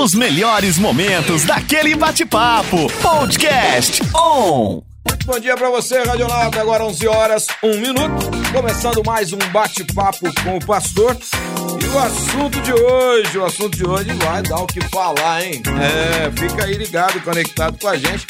Os melhores momentos daquele bate-papo. Podcast On. Muito bom dia pra você, Radionauta. Agora 11 horas, 1 minuto. Começando mais um bate-papo com o pastor. E o assunto de hoje, o assunto de hoje vai dar o que falar, hein? É, fica aí ligado, conectado com a gente,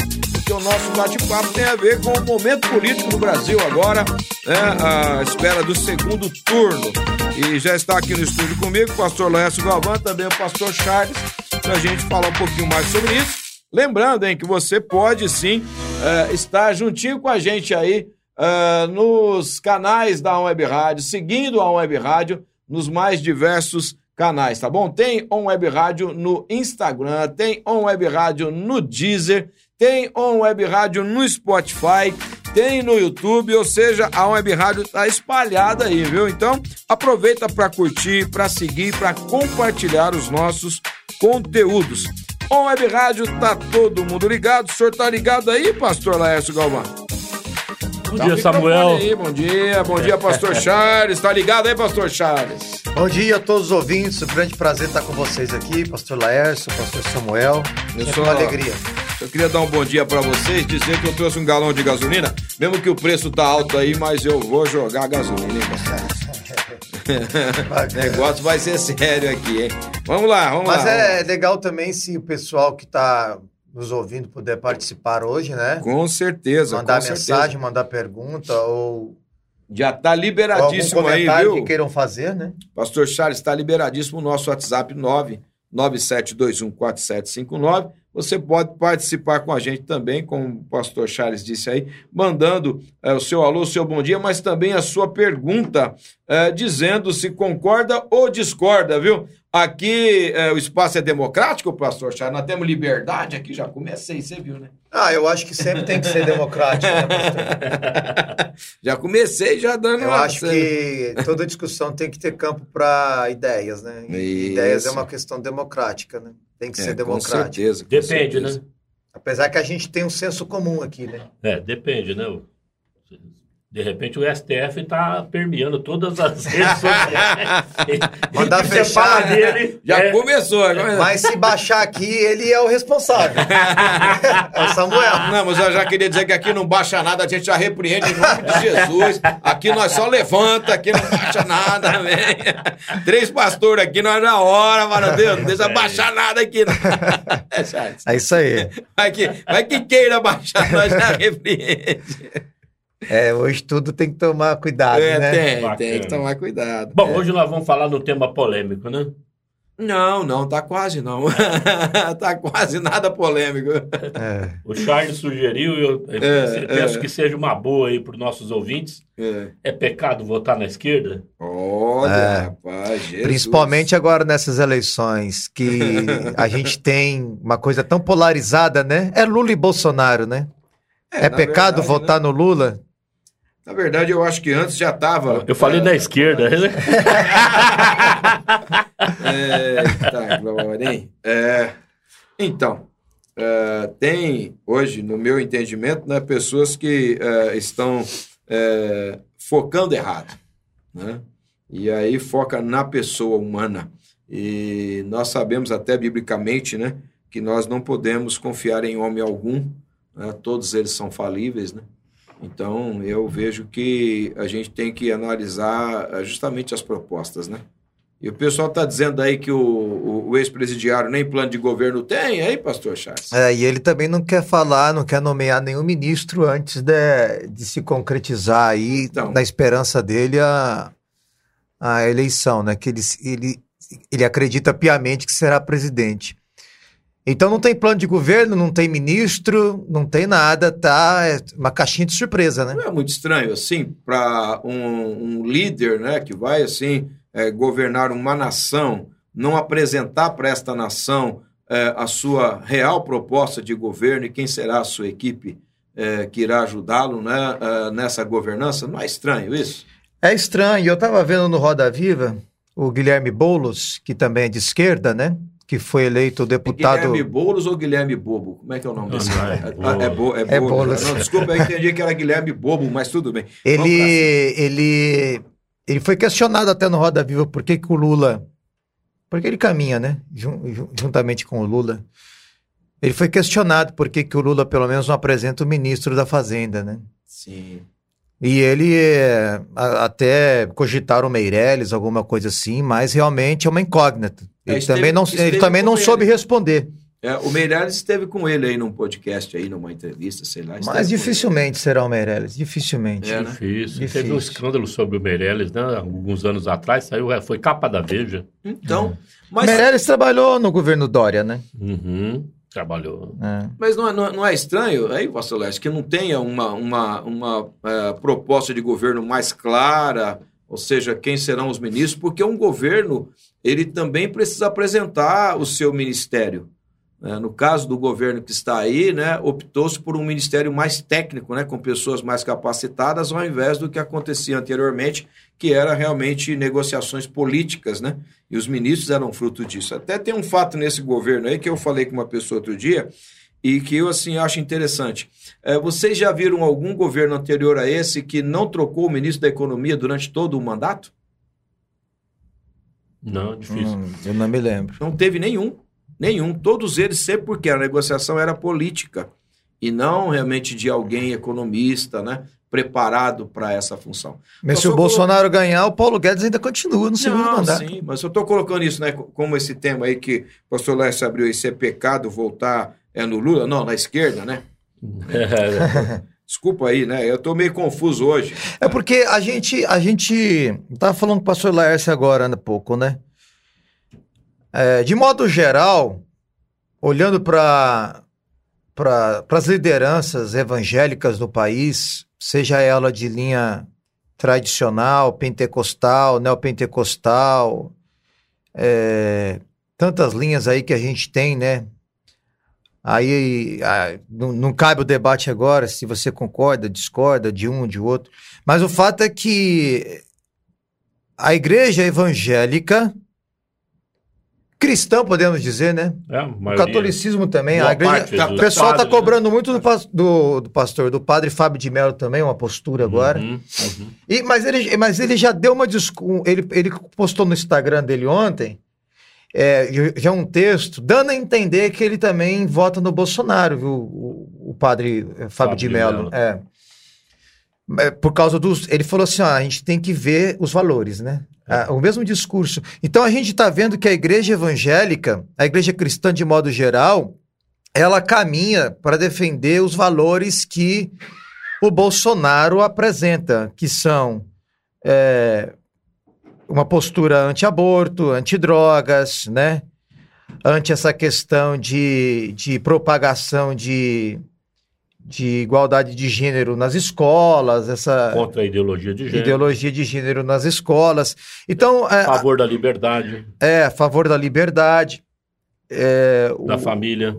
porque o nosso bate-papo tem a ver com o momento político do Brasil agora, né? A espera do segundo turno. E já está aqui no estúdio comigo o pastor Laércio Galvão, também o pastor Charles, pra gente falar um pouquinho mais sobre isso. Lembrando, hein, que você pode sim uh, estar juntinho com a gente aí uh, nos canais da Web Rádio, seguindo a Web Rádio nos mais diversos canais, tá bom? Tem On Web Rádio no Instagram, tem On Web Rádio no Deezer, tem On Web Rádio no Spotify, tem no YouTube, ou seja, a Web Rádio tá espalhada aí, viu? Então, aproveita para curtir, para seguir, para compartilhar os nossos conteúdos. On Web Rádio, tá todo mundo ligado? O senhor tá ligado aí, pastor Laércio Galvão? Bom dia, Samuel. Aí, bom dia, bom dia, pastor Charles. Tá ligado aí, pastor Charles? Bom dia a todos os ouvintes. Um grande prazer estar com vocês aqui, pastor Laércio, pastor Samuel. Eu sou uma alegria. Eu queria dar um bom dia para vocês, dizer que eu trouxe um galão de gasolina, mesmo que o preço tá alto aí, mas eu vou jogar gasolina, hein, pastor? o negócio vai ser sério aqui, hein? Vamos lá, vamos Mas lá. é vamos lá. legal também se o pessoal que está nos ouvindo puder participar hoje, né? Com certeza. mandar com mensagem, certeza. mandar pergunta ou, Já tá algum liberadíssimo aí, viu? que queiram fazer, né? Pastor Charles está liberadíssimo o nosso WhatsApp 997214759. Você pode participar com a gente também, como o pastor Charles disse aí, mandando eh, o seu alô, o seu bom dia, mas também a sua pergunta, eh, dizendo se concorda ou discorda, viu? Aqui eh, o espaço é democrático, pastor Charles, nós temos liberdade aqui, já comecei, você viu, né? Ah, eu acho que sempre tem que ser democrático, né, pastor? já comecei já dando Eu uma- acho que toda discussão tem que ter campo para ideias, né? E ideias é uma questão democrática, né? Tem que É, ser com democrático. certeza. com Depende, certeza. né? Apesar que a gente tem um senso comum aqui, né? É, depende, né? De repente o STF está permeando todas as redes sociais. Mandar você fechar, fala né? dele. Já é, começou agora. Mas se baixar aqui, ele é o responsável. é o Samuel. Não, mas eu já queria dizer que aqui não baixa nada, a gente já repreende em nome de Jesus. Aqui nós só levanta, aqui não baixa nada, amém. Três pastores aqui, nós na hora, mano Deus, não deixa baixar nada aqui. Não. É. É isso aí. Vai que, vai que queira baixar, nós já repreende. É, hoje tudo tem que tomar cuidado, É, né? tem, Bacana. tem que tomar cuidado. Bom, hoje nós vamos falar no tema polêmico, né? Não, não, tá quase não. tá quase nada polêmico. É. O Charles sugeriu, e eu eu É, penso é. que seja uma boa aí para os nossos ouvintes. É. É pecado votar na esquerda? Olha, É. rapaz, Jesus. Principalmente agora nessas eleições, que a gente tem uma coisa tão polarizada, né? É Lula e Bolsonaro, né? É, na pecado verdade, votar né? no Lula? Na verdade, eu acho que antes já tava. Eu falei é, na esquerda. né? É, tá? É, então, é, tem hoje, no meu entendimento, né, pessoas que é, estão é, focando errado. Né? E aí foca na pessoa humana. E nós sabemos até biblicamente né, que nós não podemos confiar em homem algum, né? todos eles são falíveis. Né? Então, eu vejo que a gente tem que analisar eh, justamente as propostas, né? E o pessoal está dizendo aí que o, o- o ex-presidiário nem plano de governo tem, aí, pastor Charles? É, e ele também não quer falar, não quer nomear nenhum ministro antes de, de se concretizar aí, Então. na esperança dele, a, a eleição, né? Que ele, ele, ele acredita piamente que será presidente. Então não tem plano de governo, não tem ministro, não tem nada, tá? É uma caixinha de surpresa, né? Não é muito estranho, assim, para um, um líder né, que vai, assim, eh, governar uma nação, não apresentar para esta nação eh, a sua real proposta de governo e quem será a sua equipe eh, que irá ajudá-lo né, eh, nessa governança? Não é estranho isso? É estranho. Eu estava vendo no Roda Viva o Guilherme Boulos, que também é de esquerda, né? Que foi eleito deputado. Guilherme Boulos ou Guilherme Bobo? Como é que é o nome desse Não, cara? é É, Bo, é, É Boulos. Não, desculpa, eu entendi que era Guilherme Bobo, mas tudo bem. Ele, ele, ele foi questionado até no Roda Viva por que, que o Lula porque ele caminha, né? Jun- jun- juntamente com o Lula. Ele foi questionado por que, que o Lula, pelo menos, não apresenta o ministro da Fazenda, né? Sim. E ele é, a- até cogitaram o Meirelles, alguma coisa assim, mas realmente é uma incógnita. É, Ele esteve- também não, ele também não ele. soube responder. É, o Meirelles esteve com ele aí num podcast, aí, numa entrevista, sei lá. Mas dificilmente será o Meirelles, dificilmente. É, né? Difícil. Difícil. Teve um escândalo sobre o Meirelles, né? Alguns anos atrás, saiu, é, foi capa da Veja. Então, mas, Meirelles trabalhou no governo Dória, né? Uhum, trabalhou. É. mas não, é- não é- não é estranho, aí, Pastor Leste, que não tenha uma, uma, uma eh, proposta de governo mais clara, ou seja, quem serão os ministros, porque um governo, ele também precisa apresentar o seu ministério. Né? no caso do governo que está aí, né, optou-se por um ministério mais técnico, né, com pessoas mais capacitadas, ao invés do que acontecia anteriormente, que era realmente negociações políticas, né? E os ministros eram fruto disso. Até tem um fato nesse governo aí que eu falei com uma pessoa outro dia e que eu assim acho interessante. É, vocês já viram algum governo anterior a esse que não trocou o ministro da Economia durante todo o mandato? Não, difícil. Hum, eu não me lembro. Não teve nenhum. Nenhum. Todos eles, sempre porque a negociação era política e não realmente de alguém economista, né? Preparado para essa função. Mas Só se o Bolsonaro ganhar, o Paulo Guedes ainda continua no segundo Não, mandato. sim, mas eu estou colocando isso, né? Como esse tema aí que o pastor Lécio abriu aí, se é pecado voltar é no Lula? Não, na esquerda, né? Desculpa aí, né? Eu estou meio confuso hoje. É porque a gente, a gente tava falando com o pastor Laércio agora há pouco, né? É, de modo geral, olhando para para as lideranças evangélicas do país, seja ela de linha tradicional, pentecostal, neopentecostal, é, tantas linhas aí que a gente tem, né? Aí não, não cabe o debate agora se você concorda, discorda de um, de outro. Mas o fato é que a igreja evangélica, cristã, podemos dizer, né? é, O catolicismo também. boa A igreja, o pessoal está né? cobrando muito do, do, do pastor, do padre Fábio de Mello também, uma postura agora. Uhum, uhum. E, mas, ele, mas ele já deu uma desculpa. Ele, ele postou no Instagram dele ontem é, já um texto dando a entender que ele também vota no Bolsonaro, viu? O, o padre eh, Fábio, Fábio de de Mello. Mello. É. É, Por causa dos. Ele falou assim: ó, a gente tem que ver os valores, né? Ah, o mesmo discurso. Então a gente está vendo que a igreja evangélica, a igreja cristã de modo geral, ela caminha para defender os valores que o Bolsonaro apresenta, que são é, uma postura anti-aborto, anti-drogas, né? Ante essa questão de, de propagação de, de igualdade de gênero nas escolas, essa Contra a ideologia de gênero. ideologia de gênero nas escolas. Então, é, A favor da liberdade, é a favor da liberdade, é, o, da família.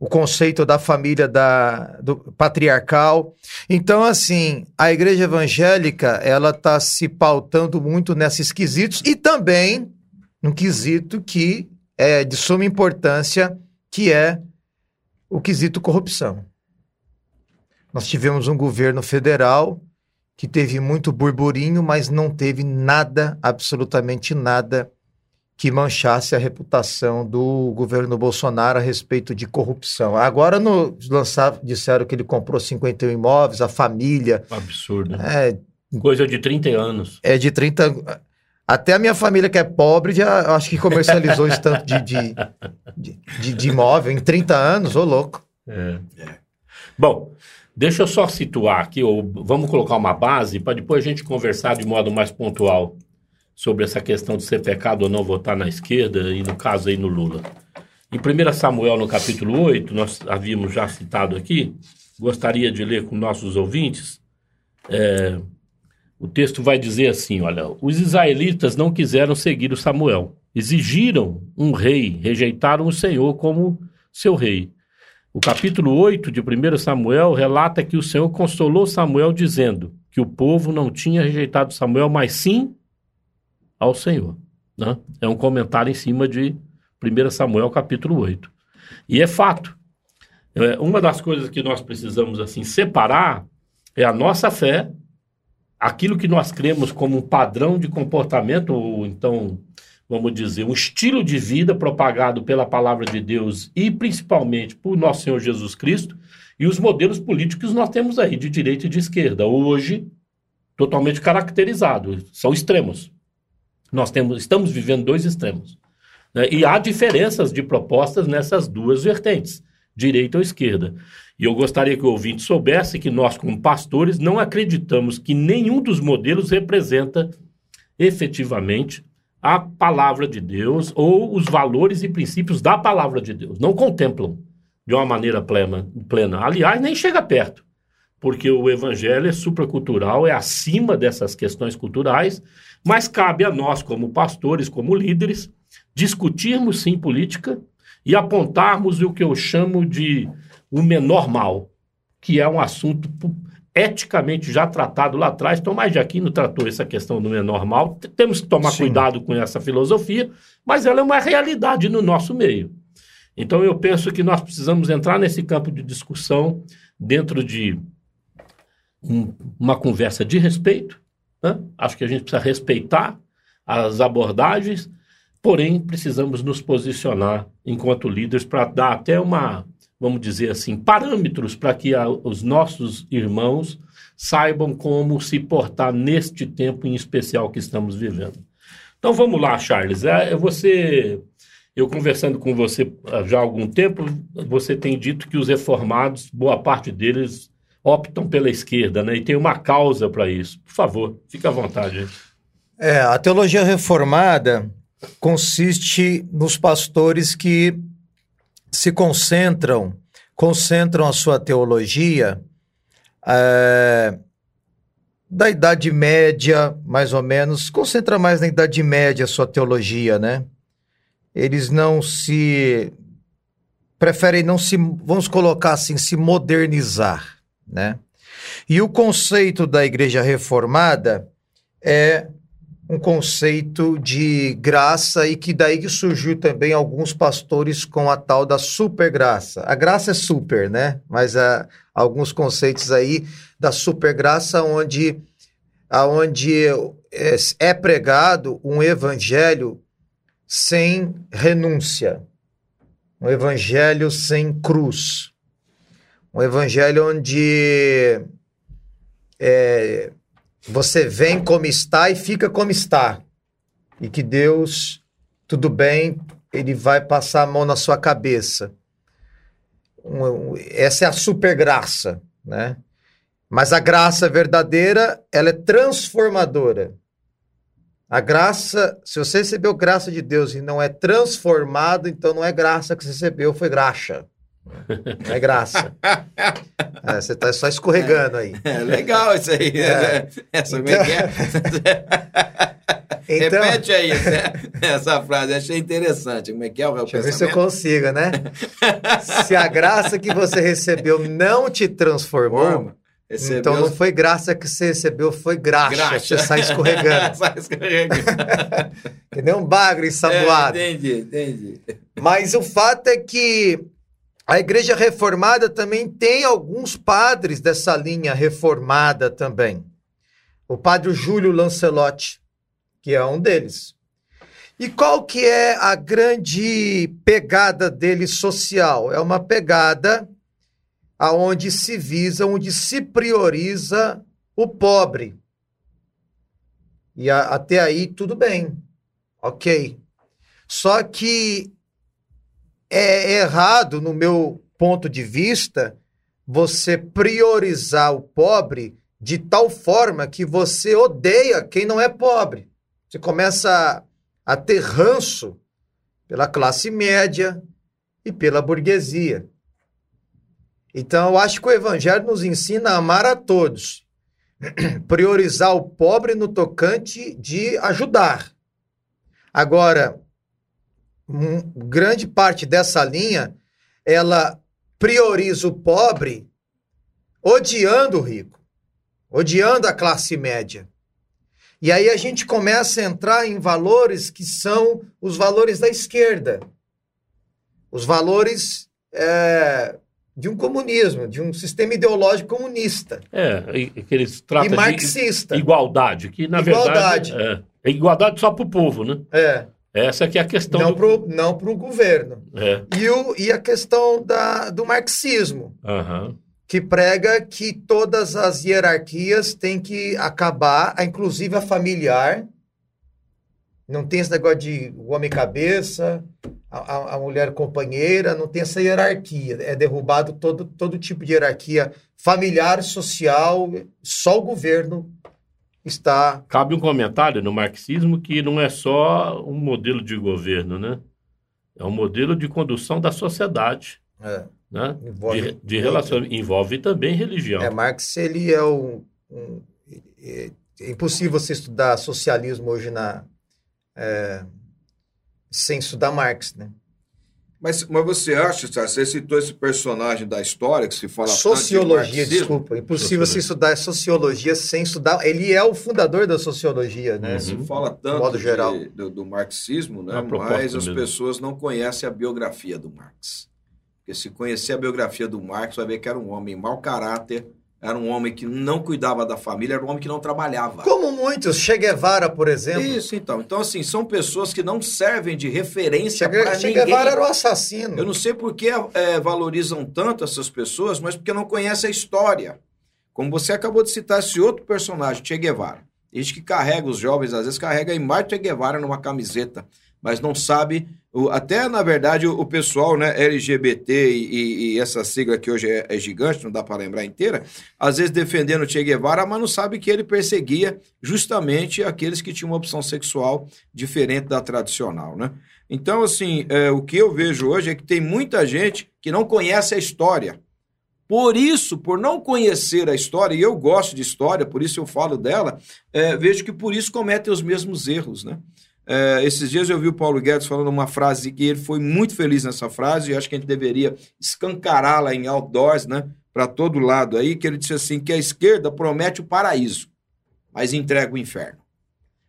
o conceito da família da, do patriarcal. Então, assim, a igreja evangélica, ela está se pautando muito nesses quesitos e também num quesito que é de suma importância, que é o quesito corrupção. Nós tivemos um governo federal que teve muito burburinho, mas não teve nada, absolutamente nada, que manchasse a reputação do governo Bolsonaro a respeito de corrupção. Agora no, lançar, disseram que ele comprou 51 imóveis, a família. Absurdo. É, Coisa de 30 anos. é de 30. Até a minha família, que é pobre, já acho que comercializou esse tanto de, de, de, de- de imóvel em 30 anos, ô louco. É. Bom, deixa eu só situar aqui, ou vamos colocar uma base para depois a gente conversar de modo mais pontual sobre essa questão de ser pecado ou não votar na esquerda, e no caso aí no Lula. Em 1 Samuel, no capítulo 8, nós havíamos já citado aqui, gostaria de ler com nossos ouvintes. é, o texto vai dizer assim: olha, os israelitas não quiseram seguir o Samuel, exigiram um rei, rejeitaram o Senhor como seu rei. O capítulo 8 de 1 Samuel relata que o Senhor consolou Samuel dizendo que o povo não tinha rejeitado Samuel, mas sim ao Senhor. né? É um comentário em cima de 1 Samuel capítulo 8. E é fato. É, uma das coisas que nós precisamos assim separar é a nossa fé, aquilo que nós cremos como um padrão de comportamento, ou então vamos dizer, um estilo de vida propagado pela palavra de Deus e principalmente por nosso Senhor Jesus Cristo e os modelos políticos que nós temos aí de direita e de esquerda. Hoje, totalmente caracterizados, são extremos. Nós temos, estamos vivendo dois extremos. Né? E há diferenças de propostas nessas duas vertentes, direita ou esquerda. E eu gostaria que o ouvinte soubesse que nós, como pastores, não acreditamos que nenhum dos modelos representa efetivamente a palavra de Deus ou os valores e princípios da palavra de Deus. Não contemplam de uma maneira plena. plena. Aliás, nem chega perto, porque o evangelho é supracultural, é acima dessas questões culturais, mas cabe a nós, como pastores, como líderes, discutirmos sim política e apontarmos o que eu chamo de o menor mal, que é um assunto eticamente já tratado lá atrás. Tomás de Aquino tratou essa questão do menor mal. Temos que tomar sim. cuidado com essa filosofia, mas ela é uma realidade no nosso meio. Então eu penso que nós precisamos entrar nesse campo de discussão dentro de um, uma conversa de respeito. Né? Acho que a gente precisa respeitar as abordagens, porém precisamos nos posicionar enquanto líderes para dar até uma, vamos dizer assim, parâmetros para que a, os nossos irmãos saibam como se portar neste tempo em especial que estamos vivendo. Então vamos lá, Charles. É, você, eu conversando com você já há algum tempo, você tem dito que os reformados, boa parte deles optam pela esquerda, né? E tem uma causa para isso. Por favor, fique à vontade. É, a teologia reformada consiste nos pastores que se concentram, concentram a sua teologia é, da Idade Média, mais ou menos, concentra mais na Idade Média a sua teologia, né? Eles não se preferem não se, vamos colocar assim, se modernizar né? E o conceito da igreja reformada é um conceito de graça e que daí que surgiu também alguns pastores com a tal da supergraça. A graça é super, né? Mas há alguns conceitos aí da supergraça onde aonde é, é pregado um evangelho sem renúncia, um evangelho sem cruz, um evangelho onde é, você vem como está e fica como está. E que Deus, tudo bem, ele vai passar a mão na sua cabeça. Essa é a super graça, né? Mas a graça verdadeira, ela é transformadora. A graça, se você recebeu graça de Deus e não é transformado, então não é graça que você recebeu, foi graxa. Não é graça. É, você está só escorregando aí. É, legal isso aí. É. Essa então... é então... Repete aí essa frase, achei interessante. Como é que é o Deixa eu ver se eu consigo, né? se a graça que você recebeu não te transformou, Recebeu... Então não foi graça que você recebeu, foi graxa. graxa. Você sai escorregando. sai escorregando. que nem um bagre ensaboado. É, entendi, entendi. Mas o fato é que a Igreja Reformada também tem alguns padres dessa linha reformada também. O padre Júlio Lancelotti, que é um deles. E qual que é a grande pegada dele social? É uma pegada aonde se visa, onde se prioriza o pobre. E a, até aí tudo bem, ok. Só que é errado, no meu ponto de vista, você priorizar o pobre de tal forma que você odeia quem não é pobre. Você começa a, a ter ranço pela classe média e pela burguesia. Então, eu acho que o Evangelho nos ensina a amar a todos, priorizar o pobre no tocante de ajudar. Agora, grande parte dessa linha, ela prioriza o pobre odiando o rico, odiando a classe média. E aí a gente começa a entrar em valores que são os valores da esquerda, os valores é, de um comunismo, de um sistema ideológico comunista. É, que eles tratam e marxista. de igualdade, que na igualdade. verdade é, é igualdade só para o povo, né? É. Essa que é a questão. Não do... não pro governo. É. E, o, e a questão da, do marxismo, Aham. que prega que todas as hierarquias têm que acabar, a- inclusive a familiar. Não tem esse negócio de o homem cabeça, a, a- a mulher companheira, não tem essa hierarquia. É derrubado todo, todo tipo de hierarquia familiar, social, só o governo está. Cabe um comentário no marxismo que não é só um modelo de governo, né? É um modelo de condução da sociedade, É, né? envolve De, de relacion... Envolve também religião. É, Marx, ele é um, um- é, é impossível você estudar socialismo hoje na é, sem estudar Marx, né? Mas, mas você acha, você citou esse personagem da história que se fala tanto de Sociologia, marxismo? desculpa, impossível você estudar sociologia sem estudar. Ele é o fundador da sociologia, né? Uhum. Se fala tanto modo de- geral. do, do marxismo, né? Proposta mas as mesmo. pessoas não conhecem a biografia do Marx. Porque se conhecer a biografia do Marx, vai ver que era um homem mau caráter, era um homem que não cuidava da família, era um homem que não trabalhava. Como muitos, Che Guevara, por exemplo. Isso, então. Então, assim, são pessoas que não servem de referência Che, para che ninguém. Guevara era um assassino. Eu não sei por que é, valorizam tanto essas pessoas, mas porque não conhecem a história. Como você acabou de citar esse outro personagem, Che Guevara. Gente que carrega, os jovens às vezes carrega a imagem de Che Guevara numa camiseta, mas não sabe, o- até na verdade o, o pessoal né, LGBT e, e- essa sigla que hoje é, é gigante, não dá para lembrar inteira, às vezes defendendo Che Guevara, mas não sabe que ele perseguia justamente aqueles que tinham uma opção sexual diferente da tradicional, né? Então, assim, é, o que eu vejo hoje é que tem muita gente que não conhece a história. Por isso, por não conhecer a história, e eu gosto de história, por isso eu falo dela, é, vejo que por isso cometem os mesmos erros, né? É, esses dias eu vi o Paulo Guedes falando uma frase que ele foi muito feliz nessa frase, e acho que a gente deveria escancará-la em outdoors, né? Para todo lado aí, que ele disse assim: que a esquerda promete o paraíso, mas entrega o inferno.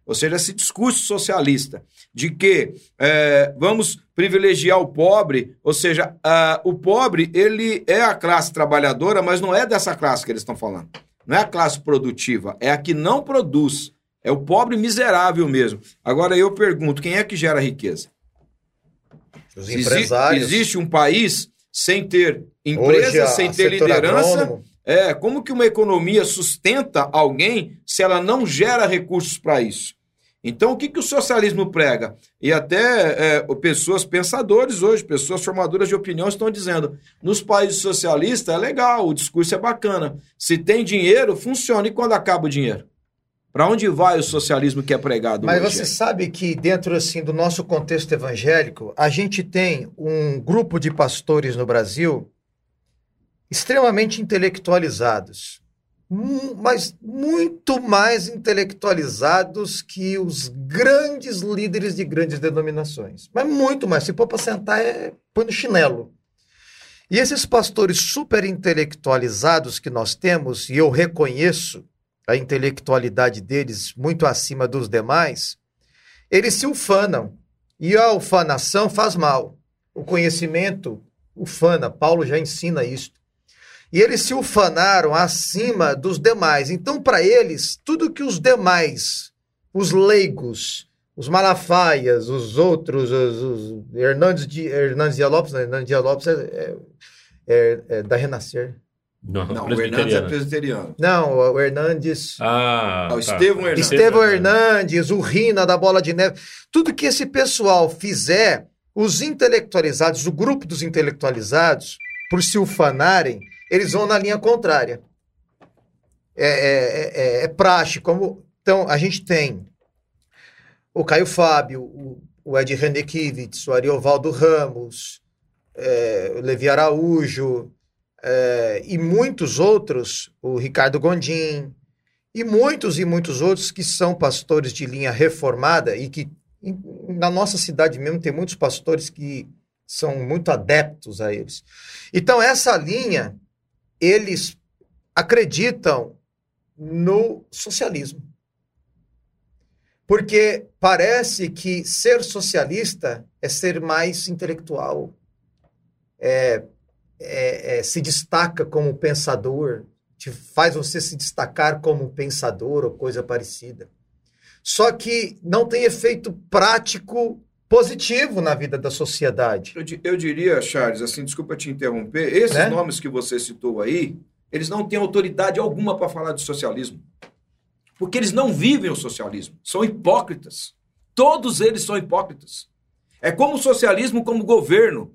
Ou seja, esse discurso socialista de que é, vamos privilegiar o pobre, ou seja, ah, o pobre ele é a classe trabalhadora, mas não é dessa classe que eles estão falando. Não é a classe produtiva, é a que não produz. É o pobre miserável mesmo. Agora eu pergunto, quem é que gera riqueza? Os Exi- empresários. existe um país sem ter empresa, sem ter liderança, agrônomo. é, como que uma economia sustenta alguém se ela não gera recursos para isso? Então, o que, que o socialismo prega? E até é, pessoas pensadores hoje, pessoas formadoras de opinião estão dizendo: nos países socialistas é legal, o discurso é bacana. Se tem dinheiro, funciona. E quando acaba o dinheiro? Para onde vai o socialismo que é pregado Mas hoje? você sabe que dentro assim do nosso contexto evangélico, a gente tem um grupo de pastores no Brasil extremamente intelectualizados, mas muito mais intelectualizados que os grandes líderes de grandes denominações. Mas muito mais. Se for para sentar, é põe no chinelo. E esses pastores super intelectualizados que nós temos, e eu reconheço a intelectualidade deles muito acima dos demais, eles se ufanam. E a ufanação faz mal. O conhecimento ufana. Paulo já ensina isso. E eles se ufanaram acima dos demais. Então, para eles, tudo que os demais, os leigos, os Malafaias, os outros, os, os Hernandes, de, Hernandes Dias Lopes, não, Hernandes Dias Lopes é, é- é- é da Renascer. Não, Não, o Hernandes é presbiteriano. Não, o Hernandes. Ah, Ah, tá. o Estevão Hernandes. Estevão Hernandes, o Rina da Bola de Neve, tudo que esse pessoal fizer, os intelectualizados, o grupo dos intelectualizados, por se ufanarem, eles vão na linha contrária. É, é, é, é praxe. Como, então, a gente tem o Caio Fábio, o, o Ed Renekiewicz, o Ariovaldo Ramos, é, o Levi Araújo, é, e muitos outros, o Ricardo Gondim, e muitos e muitos outros que são pastores de linha reformada e que em- na nossa cidade mesmo tem muitos pastores que são muito adeptos a eles. Então essa linha eles acreditam no socialismo. Porque parece que ser socialista é ser mais intelectual, é, é- é- se destaca como pensador, te faz você se destacar como pensador ou coisa parecida. Só que não tem efeito prático positivo na vida da sociedade. Eu, eu diria, Charles, assim, desculpa te interromper, esses Né? nomes que você citou aí, eles não têm autoridade alguma para falar de socialismo. Porque eles não vivem o socialismo. São hipócritas. Todos eles são hipócritas. É como o socialismo, como o governo.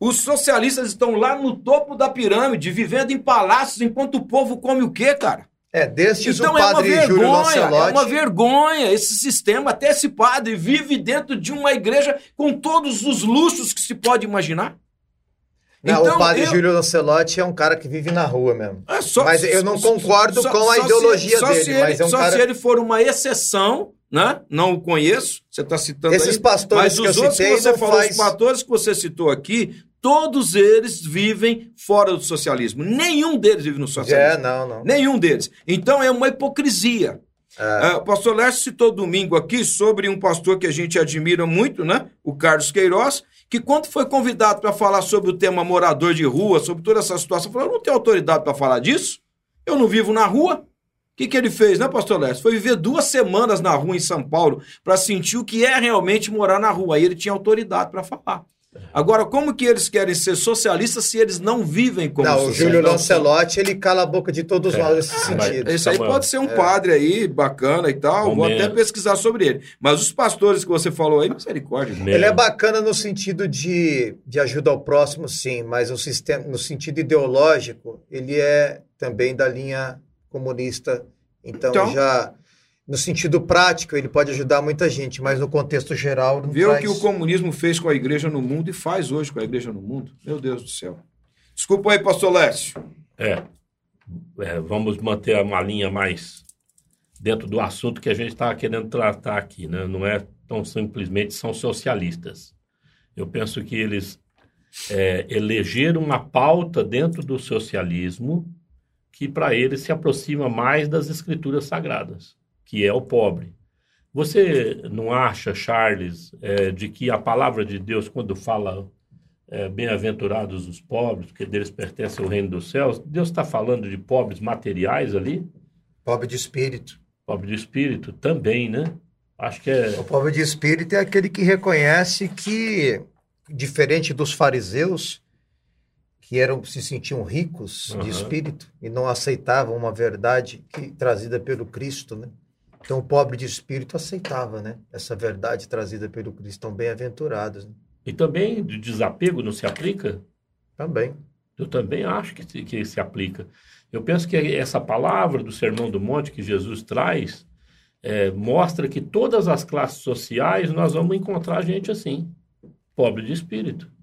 Os socialistas estão lá no topo da pirâmide, vivendo em palácios, enquanto o povo come o quê, cara? É, destes Então o é uma padre Júlio vergonha, Lancelotti. é uma vergonha esse sistema. Até esse padre vive dentro de uma igreja com todos os luxos que se pode imaginar. Não, Então, o padre eu- Júlio Lancelotti é um cara que vive na rua mesmo. É só- Mas eu não concordo só- com a se- ideologia só dele, se ele, mas é um só cara- se ele for uma exceção, né? Não o conheço. Você está citando Esses aí. pastores mas que os outros que você falou, faz- os pastores que você citou aqui, todos eles vivem fora do socialismo. Nenhum deles vive no É, socialismo. não, não. Nenhum deles. Então é uma hipocrisia. Ah, o pastor Lércio citou domingo aqui sobre um pastor que a gente admira muito, né? O Carlos Queiroz, que quando foi convidado para falar sobre o tema morador de rua, sobre toda essa situação, falou: eu não tenho autoridade para falar disso. Eu não vivo na rua. O que, que ele fez, né, pastor Lércio? Foi viver duas semanas na rua em São Paulo para sentir o que é realmente morar na rua. Aí ele tinha autoridade para falar. Agora, como que eles querem ser socialistas se eles não vivem como Não, o socialistas? Júlio Lancelotti, ele cala a boca de todos É. nós nesse sentido. Esse aí pode ser um padre aí, bacana e tal. Vou Momento. até pesquisar sobre ele. Mas os pastores que você falou aí, misericórdia. Mesmo. Ele é bacana no sentido de, de ajuda ao próximo, sim, mas no, sistema, no sentido ideológico, ele é também da linha comunista. Então, Então? já no sentido prático, ele pode ajudar muita gente, mas no contexto geral não Vê o traz... que o comunismo fez com a igreja no mundo e faz hoje com a igreja no mundo. Meu Deus do céu. Desculpa aí, pastor Lécio. É. É, vamos manter uma linha mais dentro do assunto que a gente está querendo tratar aqui, né? Não é tão simplesmente são socialistas. Eu penso que eles é, elegeram uma pauta dentro do socialismo que para eles se aproxima mais das escrituras sagradas, que é o pobre. Você não acha, Charles, é, de que a palavra de Deus, quando fala é, bem-aventurados os pobres, porque deles pertence ao reino dos céus, Deus está falando de pobres materiais ali? Pobre de espírito. Pobre de espírito também, né? Acho que é. O pobre de espírito é aquele que reconhece que, diferente dos fariseus, que eram se sentiam ricos Aham. de espírito e não aceitavam uma verdade que, trazida pelo Cristo, né? Então o pobre de espírito aceitava, né? Essa verdade trazida pelo Cristo, estão bem-aventurados. Né? E também de desapego não se aplica? Também. Eu também acho que, se- que se aplica. Eu penso que essa palavra do Sermão do Monte que Jesus traz é, mostra que todas as classes sociais nós vamos encontrar gente assim, pobre de espírito.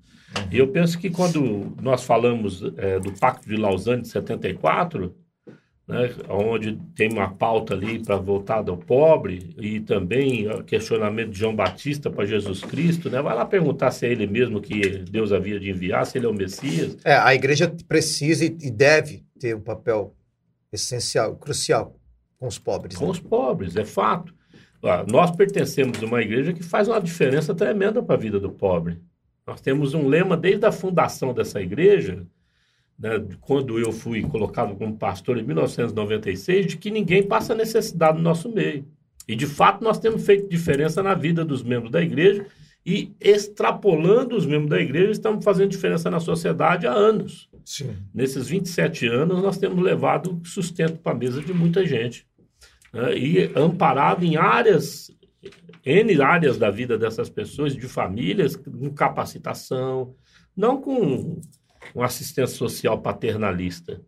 E eu penso que quando nós falamos é, do Pacto de Lausanne de 74, né, onde tem uma pauta ali para voltada ao pobre e também o questionamento de João Batista para Jesus Cristo, né, vai lá perguntar se é ele mesmo que Deus havia de enviar, se ele é o Messias. É, a igreja precisa e deve ter um papel essencial, crucial com os pobres. com né? os pobres, é fato. Nós pertencemos a uma igreja que faz uma diferença tremenda para a vida do pobre. Nós temos um lema desde a fundação dessa igreja, né, quando eu fui colocado como pastor em 1996, de que ninguém passa necessidade no nosso meio. E de fato nós temos feito diferença na vida dos membros da igreja e extrapolando os membros da igreja, estamos fazendo diferença na sociedade há anos. Sim. Nesses 27 anos, nós temos levado sustento para a mesa de muita gente. né? E amparado em áreas, N áreas da vida dessas pessoas, de famílias, com capacitação, não com uma assistência social paternalista.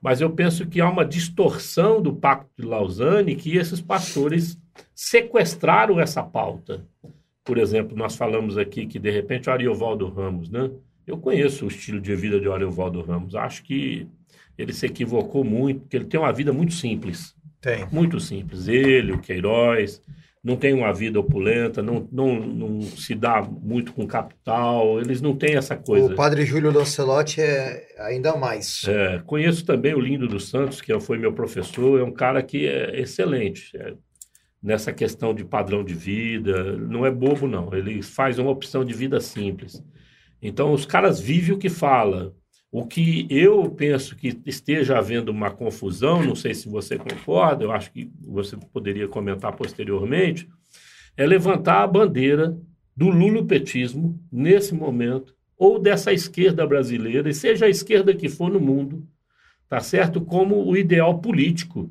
Mas eu penso que há uma distorção do Pacto de Lausanne que esses pastores sequestraram essa pauta. Por exemplo, nós falamos aqui que, de repente, o Ariovaldo Ramos, né? Eu conheço o estilo de vida de Ariovaldo Ramos. Acho que ele se equivocou muito, porque ele tem uma vida muito simples. Tem. Muito simples. Ele, o Queiroz, não tem uma vida opulenta, não, não, não se dá muito com capital, eles não têm essa coisa. O padre Júlio Lancelotti é ainda mais. É, conheço também o Lindo dos Santos, que foi meu professor, é um cara que é excelente é, nessa questão de padrão de vida, não é bobo não, ele faz uma opção de vida simples. Então os caras vivem o que fala. O que eu penso que esteja havendo uma confusão, não sei se você concorda, eu acho que você poderia comentar posteriormente, é levantar a bandeira do lulopetismo nesse momento, ou dessa esquerda brasileira, e seja a esquerda que for no mundo, tá certo? Como o ideal político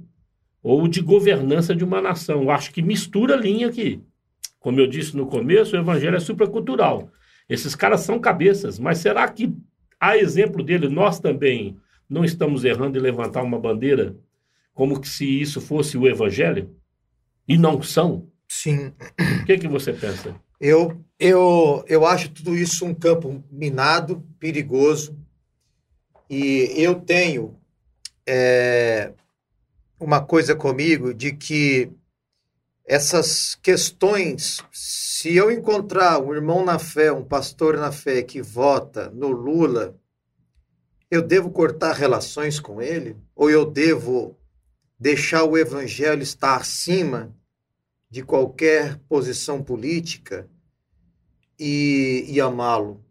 ou de governança de uma nação. Eu acho que mistura linha aqui. Como eu disse no começo, o evangelho é supracultural. Esses caras são cabeças, mas será que, a exemplo dele, nós também não estamos errando em levantar uma bandeira como que se isso fosse o evangelho? E não são? Sim. O que, que você pensa? Eu, eu, eu acho tudo isso um campo minado, perigoso. E eu tenho é, uma coisa comigo de que essas questões, se eu encontrar um irmão na fé, um pastor na fé que vota no Lula, eu devo cortar relações com ele? Ou eu devo deixar o evangelho estar acima de qualquer posição política e, e amá-lo?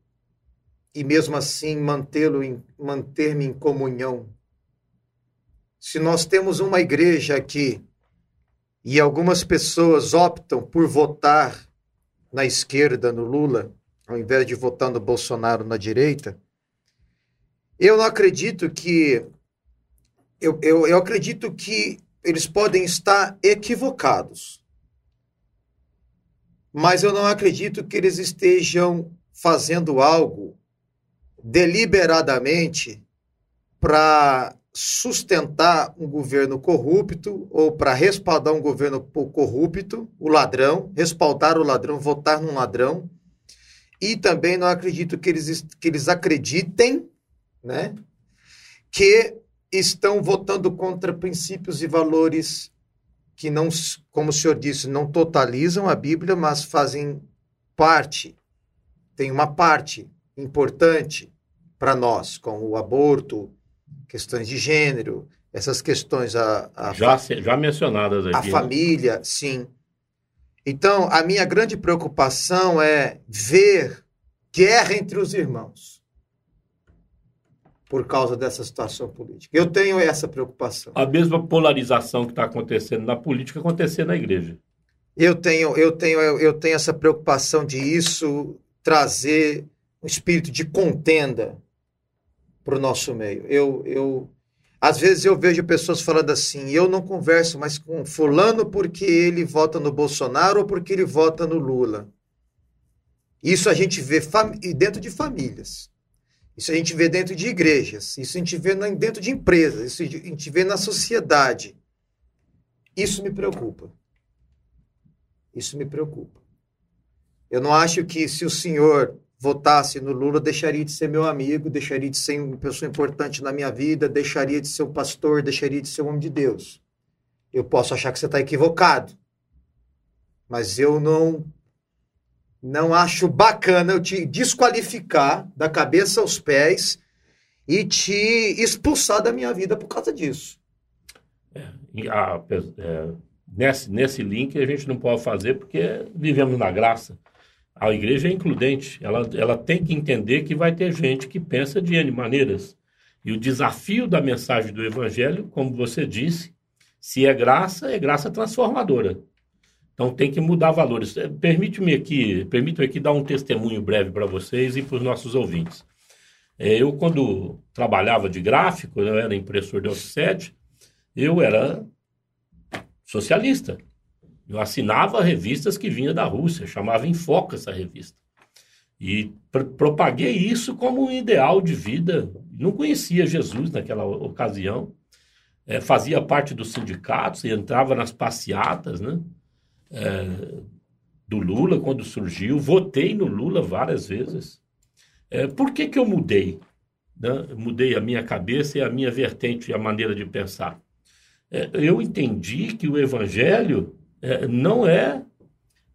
E mesmo assim mantê-lo manter-me em comunhão. Se nós temos uma igreja aqui e algumas pessoas optam por votar na esquerda, no Lula, ao invés de votar no Bolsonaro na direita, eu não acredito que. Eu, eu, eu acredito que eles podem estar equivocados. Mas eu não acredito que eles estejam fazendo algo deliberadamente para sustentar um governo corrupto ou para respaldar um governo corrupto, o ladrão, respaldar o ladrão, votar num ladrão. E também não acredito que eles, que eles acreditem né, que estão votando contra princípios e valores que não, como o senhor disse, não totalizam a Bíblia, mas fazem parte, tem uma parte importante para nós, como o aborto, questões de gênero, essas questões a, a já, já mencionadas aqui. A né? família, sim. Então, a minha grande preocupação é ver guerra entre os irmãos por causa dessa situação política. Eu tenho essa preocupação. A mesma polarização que está acontecendo na política acontecer na igreja. Eu tenho, eu tenho, eu tenho essa preocupação de isso trazer um espírito de contenda para o nosso meio. Eu, eu, às vezes eu vejo pessoas falando assim: eu não converso mais com fulano porque ele vota no Bolsonaro ou porque ele vota no Lula. Isso a gente vê dentro de famílias. Isso a gente vê dentro de igrejas. Isso a gente vê dentro de empresas. Isso a gente vê na sociedade. Isso me preocupa. Isso me preocupa. Eu não acho que se o senhor votasse no Lula, deixaria de ser meu amigo, deixaria de ser uma pessoa importante na minha vida, deixaria de ser um pastor, deixaria de ser um homem de Deus. Eu posso achar que você está equivocado, mas eu não não acho bacana eu te desqualificar da cabeça aos pés e te expulsar da minha vida por causa disso. É, a, é, nesse, nesse link a gente não pode fazer porque vivemos na graça. A igreja é includente, ela, ela tem que entender que vai ter gente que pensa de N maneiras. E o desafio da mensagem do Evangelho, como você disse, se é graça, é graça transformadora. Então tem que mudar valores. É, permite-me aqui, permita-me aqui dar um testemunho breve para vocês e para os nossos ouvintes. É, eu, quando trabalhava de gráfico, eu era impressor de offset, eu era socialista. Eu assinava revistas que vinham da Rússia, chamava Enfoca essa revista. E pr propaguei isso como um ideal de vida. Não conhecia Jesus naquela ocasião. É, fazia parte dos sindicatos e entrava nas passeatas né? É, do Lula quando surgiu. Votei no Lula várias vezes. É, por que, que eu mudei? Né? Mudei a minha cabeça e a minha vertente, a maneira de pensar. É, eu entendi que o evangelho não é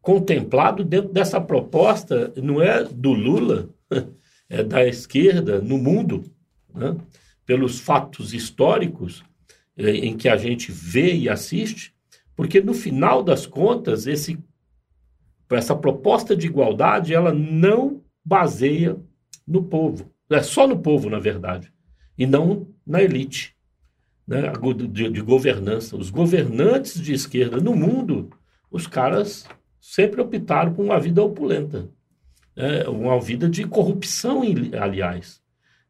contemplado dentro dessa proposta, não é do Lula, é da esquerda no mundo, né? pelos fatos históricos é, em que a gente vê e assiste, porque no final das contas, esse, essa proposta de igualdade ela não baseia no povo, é só no povo, na verdade, e não na elite né, de, de governança. Os governantes de esquerda no mundo, os caras sempre optaram por uma vida opulenta, né? uma vida de corrupção, aliás,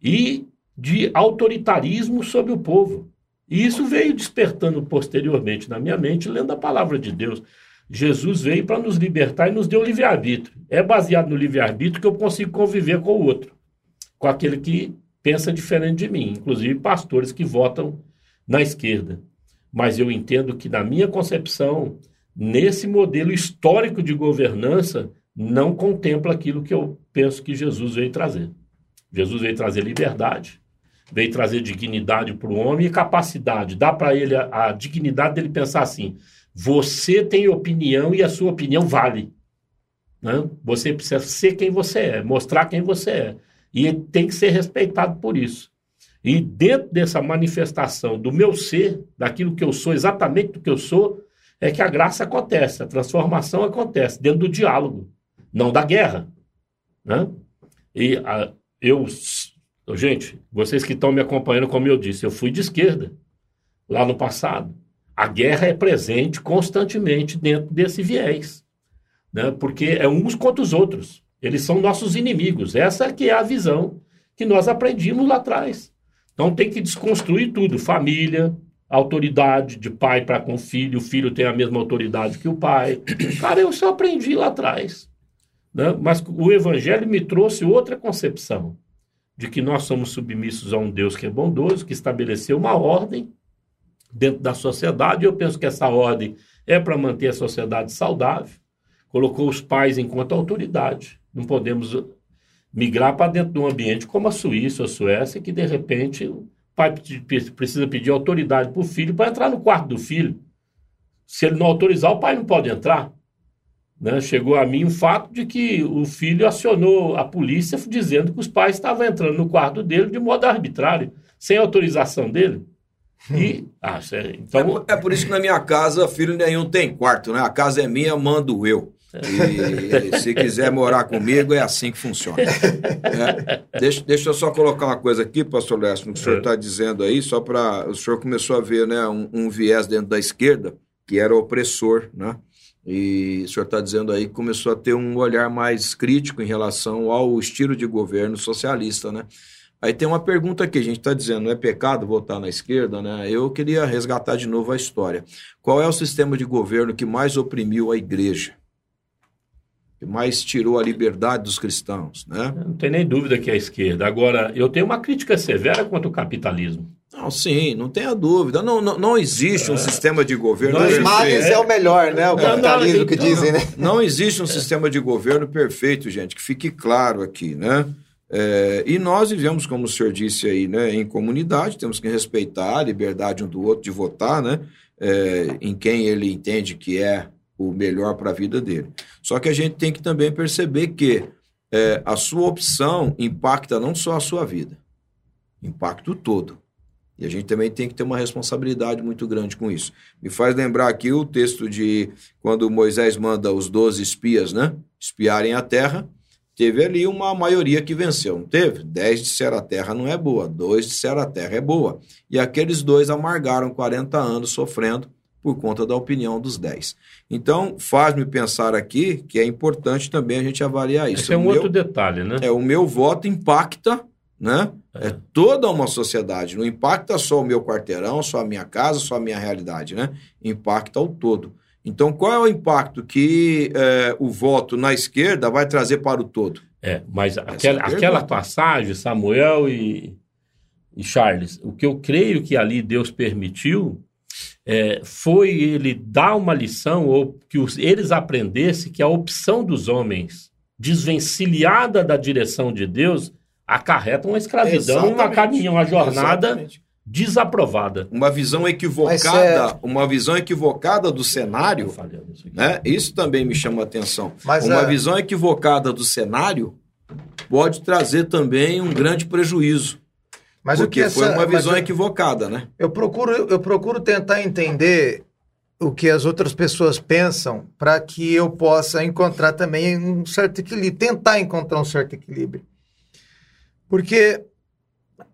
e de autoritarismo sobre o povo. E isso veio despertando posteriormente na minha mente, lendo a palavra de Deus. Jesus veio para nos libertar e nos deu livre-arbítrio. É baseado no livre-arbítrio que eu consigo conviver com o outro, com aquele que pensa diferente de mim, inclusive pastores que votam na esquerda. Mas eu entendo que, na minha concepção, nesse modelo histórico de governança, não contempla aquilo que eu penso que Jesus veio trazer. Jesus veio trazer liberdade, veio trazer dignidade para o homem e capacidade. Dá para ele a, a, dignidade dele pensar assim: você tem opinião e a sua opinião vale. Né? Você precisa ser quem você é, mostrar quem você é. E tem que ser respeitado por isso. E dentro dessa manifestação do meu ser, daquilo que eu sou, exatamente do que eu sou, é que a graça acontece, a transformação acontece, dentro do diálogo, não da guerra. Né? E a, eu, gente, vocês que estão me acompanhando, como eu disse, eu fui de esquerda lá no passado. A guerra é presente constantemente dentro desse viés, né? porque é uns contra os outros. Eles são nossos inimigos. Essa que é a visão que nós aprendimos lá atrás. Então tem que desconstruir tudo: família, autoridade de pai para com filho, o filho tem a mesma autoridade que o pai. Cara, eu só aprendi lá atrás. Né? Mas o evangelho me trouxe outra concepção de que nós somos submissos a um Deus que é bondoso, que estabeleceu uma ordem dentro da sociedade. Eu penso que essa ordem é para manter a sociedade saudável. Colocou os pais enquanto autoridade. Não podemos migrar para dentro de um ambiente como a Suíça ou a Suécia, que de repente o pai precisa pedir autoridade para o filho para entrar no quarto do filho. Se ele não autorizar, o pai não pode entrar. Né? Chegou a mim o fato de que o filho acionou a polícia dizendo que os pais estavam entrando no quarto dele de modo arbitrário, sem autorização dele. E, ah, então... É, é, por isso que na minha casa filho nenhum tem quarto, né? A casa é minha, mando eu. E se quiser morar comigo, é assim que funciona. É, deixa, deixa eu só colocar uma coisa aqui, pastor Lécio, no que o senhor está dizendo aí, só para. O senhor começou a ver né, um, um, viés dentro da esquerda, que era opressor, né? E o senhor está dizendo aí que começou a ter um olhar mais crítico em relação ao estilo de governo socialista, né? Aí tem uma pergunta aqui, a gente está dizendo, não é pecado votar na esquerda, né? Eu queria resgatar de novo a história. Qual é o sistema de governo que mais oprimiu a igreja? Que mais tirou a liberdade dos cristãos, né? Não tem nem dúvida que é a esquerda. Agora, eu tenho uma crítica severa contra o capitalismo. Não, sim, não tenha dúvida. Não, não, não existe um é. sistema de governo. Dos males é. é o melhor, né? O capitalismo não, que dizem, né? Não existe um sistema de governo perfeito, gente, que fique claro aqui, né? É, e nós vivemos, como o senhor disse aí, né, em comunidade, temos que respeitar a liberdade um do outro de votar, né, é, em quem ele entende que é o melhor para a vida dele. Só que a gente tem que também perceber que é, a sua opção impacta não só a sua vida, impacta o todo. E a gente também tem que ter uma responsabilidade muito grande com isso. Me faz lembrar aqui o texto de quando Moisés manda os 12 espias, né? Espiarem a terra. Teve ali uma maioria que venceu, não teve? Dez disseram a terra não é boa, dois disseram a terra é boa. E aqueles dois amargaram 40 anos sofrendo por conta da opinião dos 10. Então, faz-me pensar aqui que é importante também a gente avaliar isso. Esse é um o outro meu, detalhe, né? É, o meu voto impacta né? É. é. toda uma sociedade, não impacta só o meu quarteirão, só a minha casa, só a minha realidade, né? Impacta o todo. Então, qual é o impacto que é, o voto na esquerda vai trazer para o todo? É, mas aquela, aquela passagem, Samuel e, e Charles, o que eu creio que ali Deus permitiu é, foi ele dar uma lição, ou que os, eles aprendessem que a opção dos homens desvencilhada da direção de Deus acarreta uma escravidão, uma caminho, uma jornada Exatamente. desaprovada. Uma visão equivocada, é... uma visão equivocada do cenário, né? Isso também me chama a atenção. Mas uma é... visão equivocada do cenário pode trazer também um grande prejuízo. Mas Porque essa, foi uma visão eu, equivocada, né? Eu procuro, eu procuro tentar entender o que as outras pessoas pensam para que eu possa encontrar também um certo equilíbrio, tentar encontrar um certo equilíbrio. Porque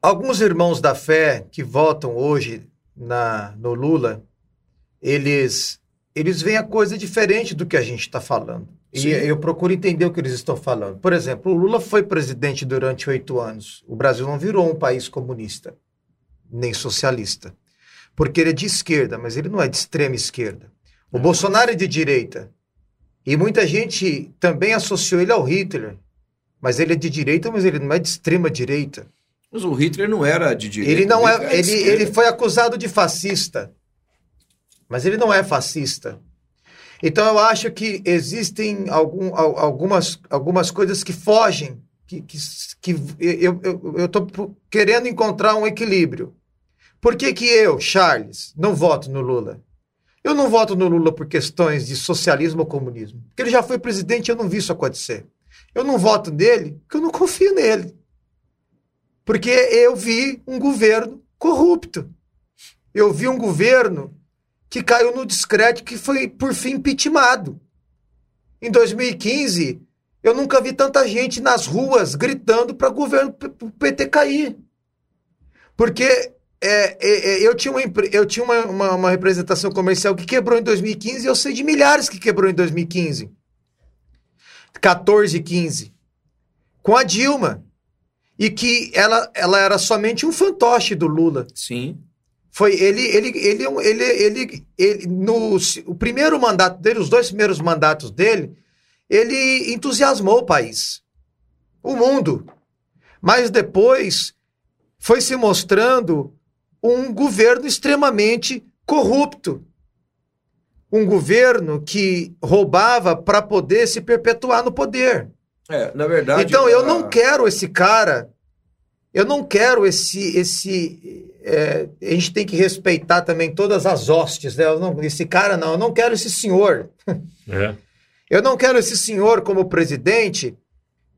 alguns irmãos da fé que votam hoje na, no Lula, eles eles veem a coisa diferente do que a gente está falando. Sim. E eu procuro entender o que eles estão falando. Por exemplo, o Lula foi presidente durante oito anos. O Brasil não virou um país comunista, nem socialista. Porque ele é de esquerda, mas ele não é de extrema esquerda. O Bolsonaro é de direita. E muita gente também associou ele ao Hitler. Mas ele é de direita, mas ele não é de extrema direita. Mas o Hitler não era de direita. Ele não é. Ele, ele foi acusado de fascista. Mas ele não é fascista. Então eu acho que existem algum, al- algumas, algumas coisas que fogem. Que, que, que eu estou querendo encontrar um equilíbrio. Por que, que eu, Charles, não voto no Lula? Eu não voto no Lula por questões de socialismo ou comunismo. Porque ele já foi presidente e eu não vi isso acontecer. Eu não voto nele porque eu não confio nele. Porque eu vi um governo corrupto. Eu vi um governo que caiu no descrédito, que foi, por fim, impeachmentado. Em 2015, eu nunca vi tanta gente nas ruas gritando para o governo PT cair. Porque é, é, é, eu tinha, uma, eu tinha uma, uma, uma representação comercial que quebrou em 2015 e eu sei de milhares que quebrou em 2015. 14, 15. Com a Dilma. E que ela, ela era somente um fantoche do Lula. Sim. Foi ele, ele, ele, ele, ele, ele, no o primeiro mandato dele, os dois primeiros mandatos dele, ele entusiasmou o país, o mundo. Mas depois foi se mostrando um governo extremamente corrupto. Um governo que roubava para poder se perpetuar no poder. É, na verdade. Então eu a- não quero esse cara. Eu não quero esse esse. é, a gente tem que respeitar também todas as hostes. Né? Não- esse cara não. Eu não quero esse senhor. É. Eu não quero esse senhor como presidente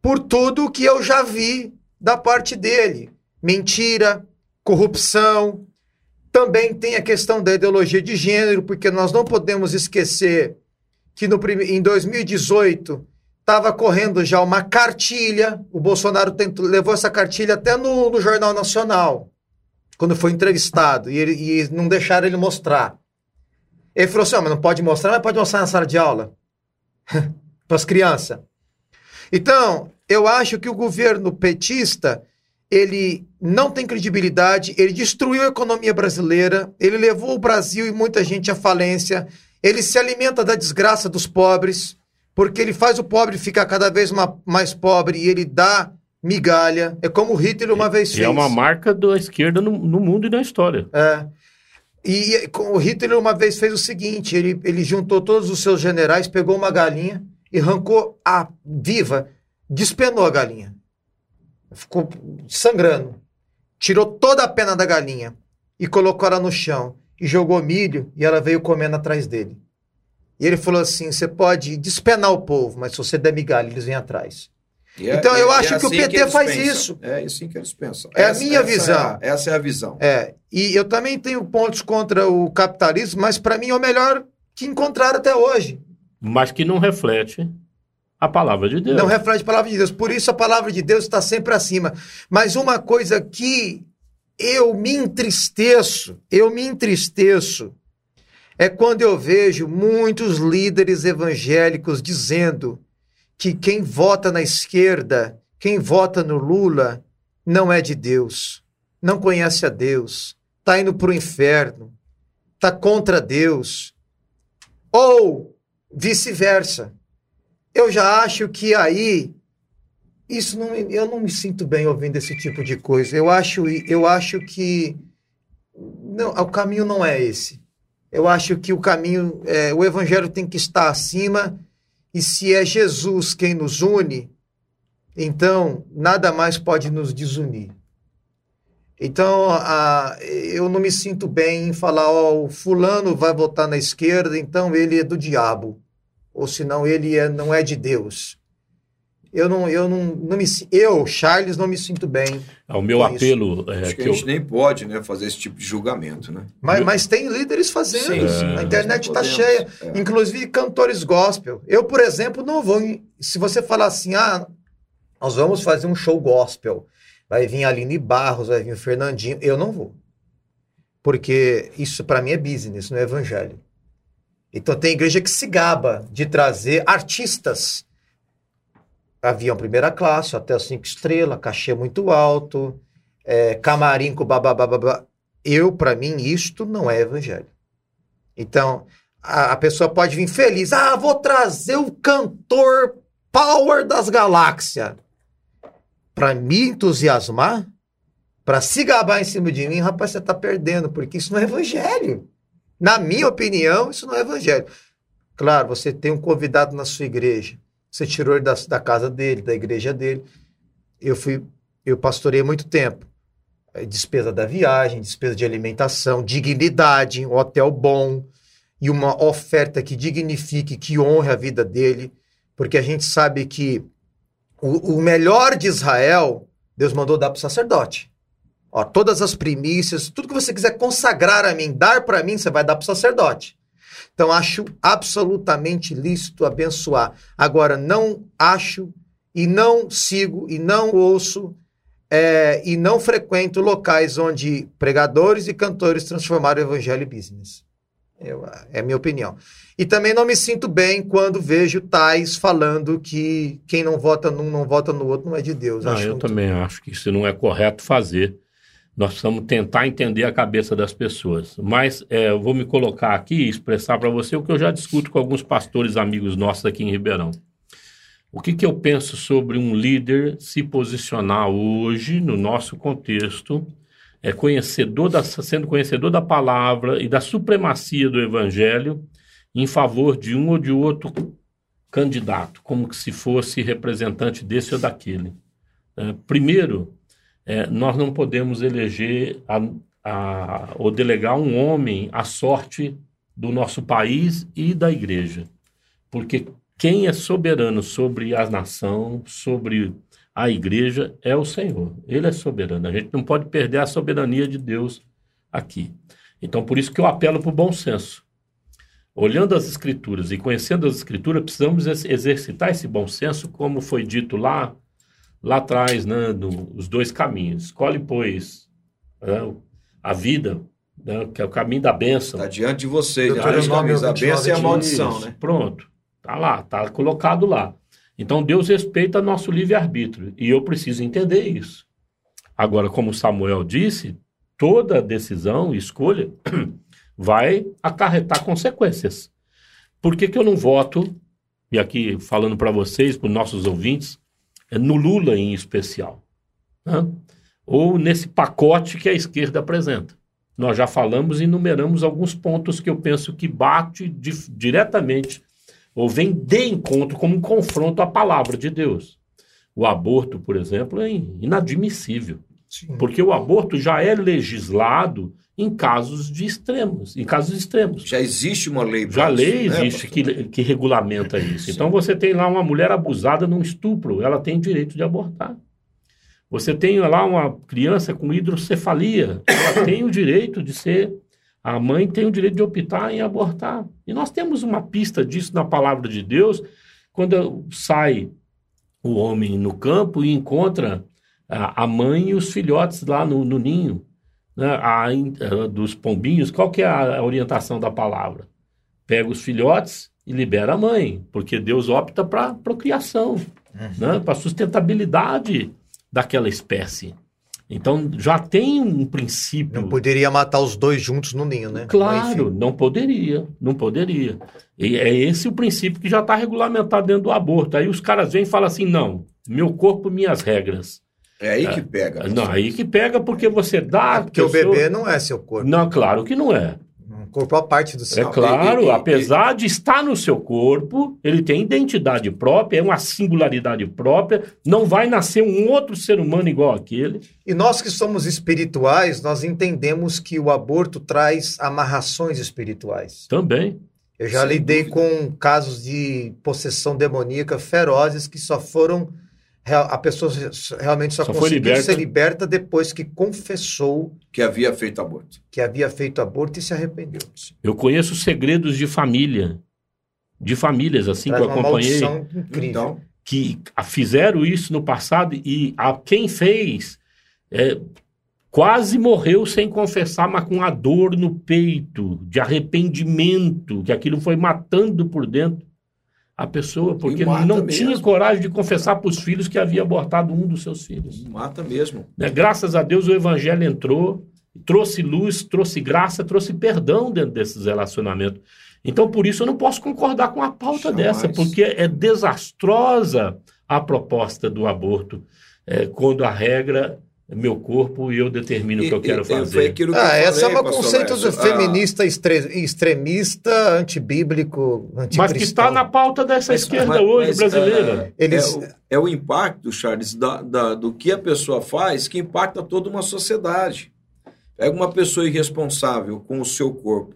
por tudo que eu já vi da parte dele. Mentira, corrupção. Também tem a questão da ideologia de gênero, porque nós não podemos esquecer que no, em 2018 estava correndo já uma cartilha. O Bolsonaro tentou, levou essa cartilha até no, no Jornal Nacional, quando foi entrevistado, e, ele, e não deixaram ele mostrar. Ele falou assim: "Ah, mas não pode mostrar, mas pode mostrar na sala de aula para as crianças. Então, eu acho que o governo petista ele não tem credibilidade, ele destruiu a economia brasileira, ele levou o Brasil e muita gente à falência, ele se alimenta da desgraça dos pobres, porque ele faz o pobre ficar cada vez ma- mais pobre e ele dá migalha. É como o Hitler uma vez E fez. é uma marca da esquerda no, no mundo e na história. É. E, com- o Hitler uma vez fez o seguinte: ele, ele juntou todos os seus generais, pegou uma galinha e arrancou a viva, despenou a galinha. Ficou sangrando. Tirou toda a pena da galinha e colocou ela no chão e jogou milho e ela veio comendo atrás dele. E ele falou assim: você pode despenar o povo, mas se você der migalha, eles vêm atrás. E é- Então, eu é- acho é que o assim PT eles faz pensam. isso. É assim que eles pensam. É a minha visão. É essa é a visão. É, e eu também tenho pontos contra o capitalismo, mas para mim é o melhor que encontraram até hoje. Mas que não reflete a palavra de Deus. Não reflete a palavra de Deus. Por isso a palavra de Deus está sempre acima. Mas uma coisa que eu me entristeço, eu me entristeço, é quando eu vejo muitos líderes evangélicos dizendo que quem vota na esquerda, quem vota no Lula, não é de Deus, não conhece a Deus, está indo para o inferno, está contra Deus. Ou vice-versa. Eu já acho que aí isso não, eu não me sinto bem ouvindo esse tipo de coisa. Eu acho, eu acho que não, o caminho não é esse. Eu acho que o caminho, é, o evangelho tem que estar acima e se é Jesus quem nos une, então nada mais pode nos desunir. Então, a, eu não me sinto bem em falar, ó, o fulano vai votar na esquerda, então ele é do diabo. Ou senão ele é, não é de Deus. Eu não, eu não, não me eu, Charles, não me sinto bem. O meu É isso. apelo é Acho que que a gente eu, nem pode né, fazer esse tipo de julgamento, né? Mas, mas tem líderes fazendo. Sim, sim, a internet está cheia. É. Inclusive cantores gospel. Eu, por exemplo, não vou. em- Se você falar assim, ah, nós vamos fazer um show gospel. Vai vir a Aline Barros, vai vir o Fernandinho. Eu não vou. Porque isso para mim é business, não é evangelho. Então tem igreja que se gaba de trazer artistas. Avião primeira classe, hotel cinco estrelas, cachê muito alto, é, camarim com babá. Eu, para mim, isto não é evangelho. Então, a, a, pessoa pode vir feliz. Ah, vou trazer o cantor power das galáxias. Para me entusiasmar, para se gabar em cima de mim, rapaz, você está perdendo, porque isso não é evangelho. Na minha opinião, isso não é evangelho. Claro, você tem um convidado na sua igreja. Você tirou ele da, da casa dele, da igreja dele. Eu fui, eu pastorei muito tempo. É, despesa da viagem, despesa de alimentação, dignidade, um hotel bom e uma oferta que dignifique, que honre a vida dele, porque a gente sabe que o, o melhor de Israel, Deus mandou dar para o sacerdote. Ó, todas as primícias, tudo que você quiser consagrar a mim, dar para mim, você vai dar para o sacerdote. Então, acho absolutamente lícito abençoar. Agora, não acho e não sigo e não ouço é, e não frequento locais onde pregadores e cantores transformaram o evangelho em business. Eu, é a minha opinião. E também não me sinto bem quando vejo tais falando que quem não vota num não vota no outro não é de Deus. Não, eu muito... também acho que isso não é correto fazer. Nós precisamos tentar entender a cabeça das pessoas. Mas é, eu vou me colocar aqui e expressar para você o que eu já discuto com alguns pastores amigos nossos aqui em Ribeirão. O que, que eu penso sobre um líder se posicionar hoje, no nosso contexto, é conhecedor da, sendo conhecedor da palavra e da supremacia do evangelho em favor de um ou de outro candidato, como se fosse representante desse ou daquele. É, primeiro, é, nós não podemos eleger a, a, ou delegar um homem à sorte do nosso país e da igreja. Porque quem é soberano sobre a nação, sobre a igreja, é o Senhor. Ele é soberano. A gente não pode perder a soberania de Deus aqui. Então, por isso que eu apelo para o bom senso. Olhando as Escrituras e conhecendo as Escrituras, precisamos exercitar esse bom senso, como foi dito lá lá atrás, né, do, os dois caminhos. Escolhe, pois, né, a vida, né, que é o caminho da bênção. Está diante de vocês, né? dois caminhos, a bênção e a maldição, né? Pronto, tá lá, tá colocado lá. Então Deus respeita nosso livre-arbítrio e eu preciso entender isso. Agora, como Samuel disse, toda decisão, escolha, vai acarretar consequências. Por que, que eu não voto, e aqui falando para vocês, para os nossos ouvintes, é no Lula em especial, né? ou nesse pacote que a esquerda apresenta. Nós já falamos e enumeramos alguns pontos que eu penso que bate di diretamente ou vem de encontro como um confronto à palavra de Deus. O aborto, por exemplo, é inadmissível. Sim. Porque o aborto já é legislado em casos de extremos, em casos extremos. Já existe uma lei. Já lei né, existe que, que regulamenta isso. Então você tem lá uma mulher abusada num estupro, ela tem direito de abortar. Você tem lá uma criança com hidrocefalia, ela tem o direito de ser, a mãe tem o direito de optar em abortar. E nós temos uma pista disso na palavra de Deus, quando sai o homem no campo e encontra a, a mãe e os filhotes lá no, no ninho né, a, a, dos pombinhos, qual que é a orientação da palavra? Pega os filhotes e libera a mãe, porque Deus opta para procriação, uhum. né, para sustentabilidade daquela espécie. Então já tem um princípio. Não poderia matar os dois juntos no ninho, né? Claro, não poderia, não poderia. E é esse o princípio que já está regulamentado dentro do aborto. Aí os caras vêm e falam assim: não, meu corpo, minhas regras. É aí que pega. Não, aí que pega porque você dá. É porque pessoa... o bebê não é seu corpo. Não, claro que não é. Um corpo à parte do seu. É claro, e, e, apesar e... de estar no seu corpo, ele tem identidade própria, é uma singularidade própria, não vai nascer um outro ser humano igual aquele. E nós que somos espirituais, nós entendemos que o aborto traz amarrações espirituais. Também. Eu já Sem lidei dúvida. com casos de possessão demoníaca ferozes que só foram a pessoa realmente só, só conseguiu liberta. ser liberta depois que confessou que havia feito aborto. Que havia feito aborto e se arrependeu. Eu conheço segredos de família, de famílias assim Traz que eu acompanhei, então, que fizeram isso no passado e a quem fez é, quase morreu sem confessar, mas com a dor no peito, de arrependimento, que aquilo foi matando por dentro a pessoa, porque não mesmo. tinha coragem de confessar para os filhos que havia abortado um dos seus filhos. Mata mesmo. Né? Graças a Deus o evangelho entrou, trouxe luz, trouxe graça, trouxe perdão dentro desses relacionamentos. Então, por isso, eu não posso concordar com a pauta Jamais. dessa, porque é desastrosa a proposta do aborto, é, quando a regra meu corpo e eu determino o que eu E- quero e- Foi fazer. aquilo que Ah, eu essa é falei, um pastor conceito Lécio. do feminista extre- extremista, antibíblico, anticristão. Mas que está na pauta dessa Mas- esquerda mas- hoje mas, brasileira. É, Eles- é o, é o impacto, Charles, da- da- do que a pessoa faz que impacta toda uma sociedade. Pega uma pessoa irresponsável com o seu corpo,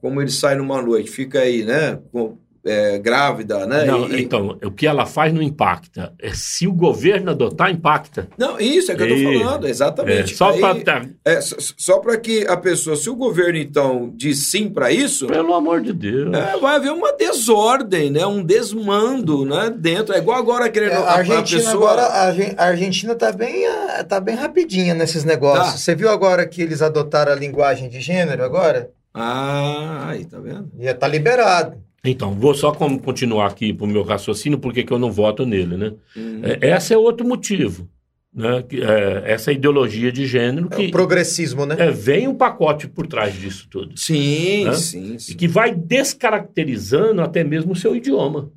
como ele sai numa noite, fica aí, né? com- é, grávida, né? Não, e- e- então, o que ela faz não impacta. É, se o governo adotar, impacta. não, isso é que eu E- estou falando, É, exatamente. só Aí, para. é, s- só para que a pessoa, se o governo então diz sim para isso, Pelo amor de Deus. é, vai haver uma desordem, né? Um desmando, né? Dentro, é igual agora querendo É, a, a Argentina pessoa. agora, a Argen- a Argentina tá bem, ah, tá bem rapidinha nesses negócios. Tá. Você viu agora que eles adotaram a linguagem de gênero agora? Ah, aí tá vendo? Já tá liberado. Então, vou só continuar aqui para o meu raciocínio, porque que eu não voto nele, né? Hum. É, esse é outro motivo, né? É, essa ideologia de gênero É que o progressismo, né? é, vem um pacote por trás disso tudo. Sim, Né? sim, E sim. que vai descaracterizando até mesmo o seu idioma.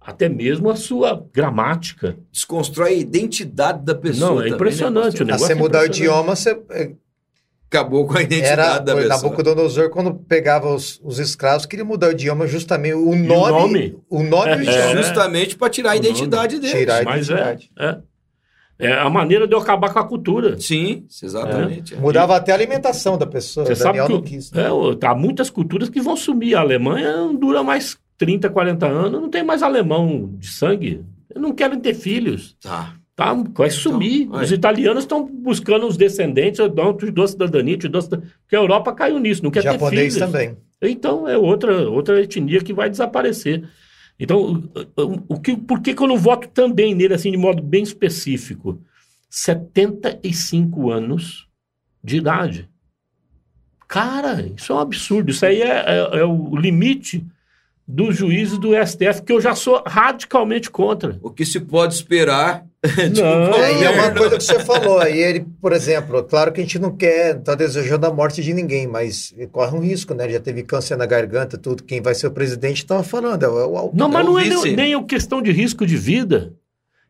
Até mesmo a sua gramática. Desconstrói a identidade da pessoa. Não, é também, né, impressionante o negócio. Ah, você é mudar o impressionante. idioma, você é, Acabou com a identidade era da o pessoa. Nabucodonosor quando pegava os, os escravos queria mudar o idioma justamente o nome, nome? o nome e o É, idioma. né? Justamente para tirar a identidade dele. Tirar a Mas é, identidade. é. É a maneira de eu acabar com a cultura. Sim, exatamente. é. Mudava até a alimentação da pessoa. Você sabe que quis. é, o- há muitas culturas que vão sumir. A Alemanha não dura mais 30, 40 anos, não tem mais alemão de sangue. Não querem ter filhos. Tá. Tá, vai sumir. Então, aí. os italianos estão buscando os descendentes, não, te dou cidadania, te dou cidadania. Porque a Europa caiu nisso, não quer Japonês ter filhos. também. Então é outra, outra etnia que vai desaparecer. Então, o- o que, por que, que eu não voto também nele, assim, de modo bem específico? 75 anos de idade. Cara, isso é um absurdo. Isso aí é, é- é o limite dos juízes do STF, que eu já sou radicalmente contra. O que se pode esperar de um Não. É, e é uma coisa que você falou. Aí ele, por exemplo, claro que a gente não quer, tá desejando a morte de ninguém, mas corre um risco, né? Ele já teve câncer na garganta, tudo. Quem vai ser o presidente estava falando. É o, é o- Não, mas É o não é nem, nem uma questão de risco de vida.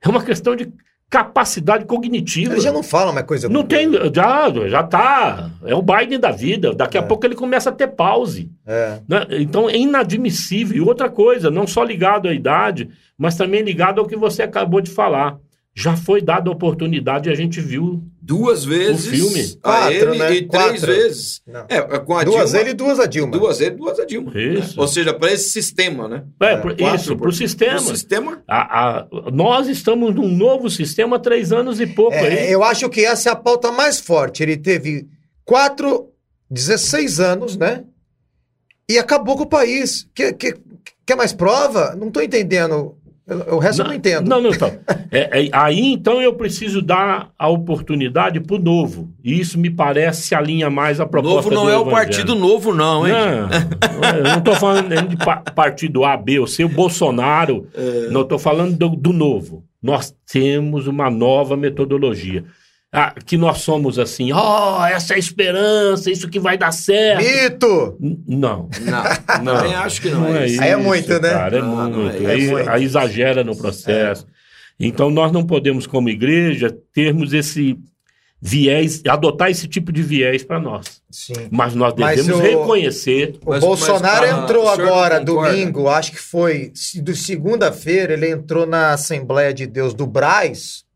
É uma questão de capacidade cognitiva. Ele já não fala mais coisa. Não tem, já, já tá. É o Biden da vida. Daqui a pouco ele começa a ter pause. É. né? Então é inadmissível. E outra coisa, não só ligado à idade, mas também ligado ao que você acabou de falar. Já foi dada a oportunidade e a gente viu. Duas vezes O filme. a Quatro, ele né? e três Quatro. vezes. Não. É, com a Duas Dilma, ele e duas a Dilma. Duas ele, duas a Dilma. Isso. né? Ou seja, para esse sistema, né? É, É, por- Quatro isso, para o sistema. O sistema A- a- nós estamos num novo sistema há três anos e pouco É, aí. eu acho que essa é a pauta mais forte. Ele teve quatro, 16 anos, né? E acabou com o país. Quer, quer, quer mais prova? Não estou entendendo. Eu- O resto eu não entendo. Não, não, então. É, é, aí então eu preciso dar a oportunidade para o novo. E isso me parece se alinha mais à proposta novo não do é o partido novo, não, hein? Não, eu não estou falando nem de pa- partido A, B ou C, o Bolsonaro. É. Não estou falando do, do novo. Nós temos uma nova metodologia. Ah, que nós somos assim, ó, essa é a esperança, isso que vai dar certo. Mito! N- Não. Não, Não, também acho que não, é isso. Aí é muito, né? Cara, é Não, não, muito. é aí, muito. aí exagera no processo. Então, nós não podemos, como igreja, termos esse viés, adotar esse tipo de viés para nós. Sim. Mas nós Mas devemos o- reconhecer. O Mas- Bolsonaro mas, ah, entrou não agora, domingo, acho que foi se- do segunda-feira, ele entrou na Assembleia de Deus do Braz, é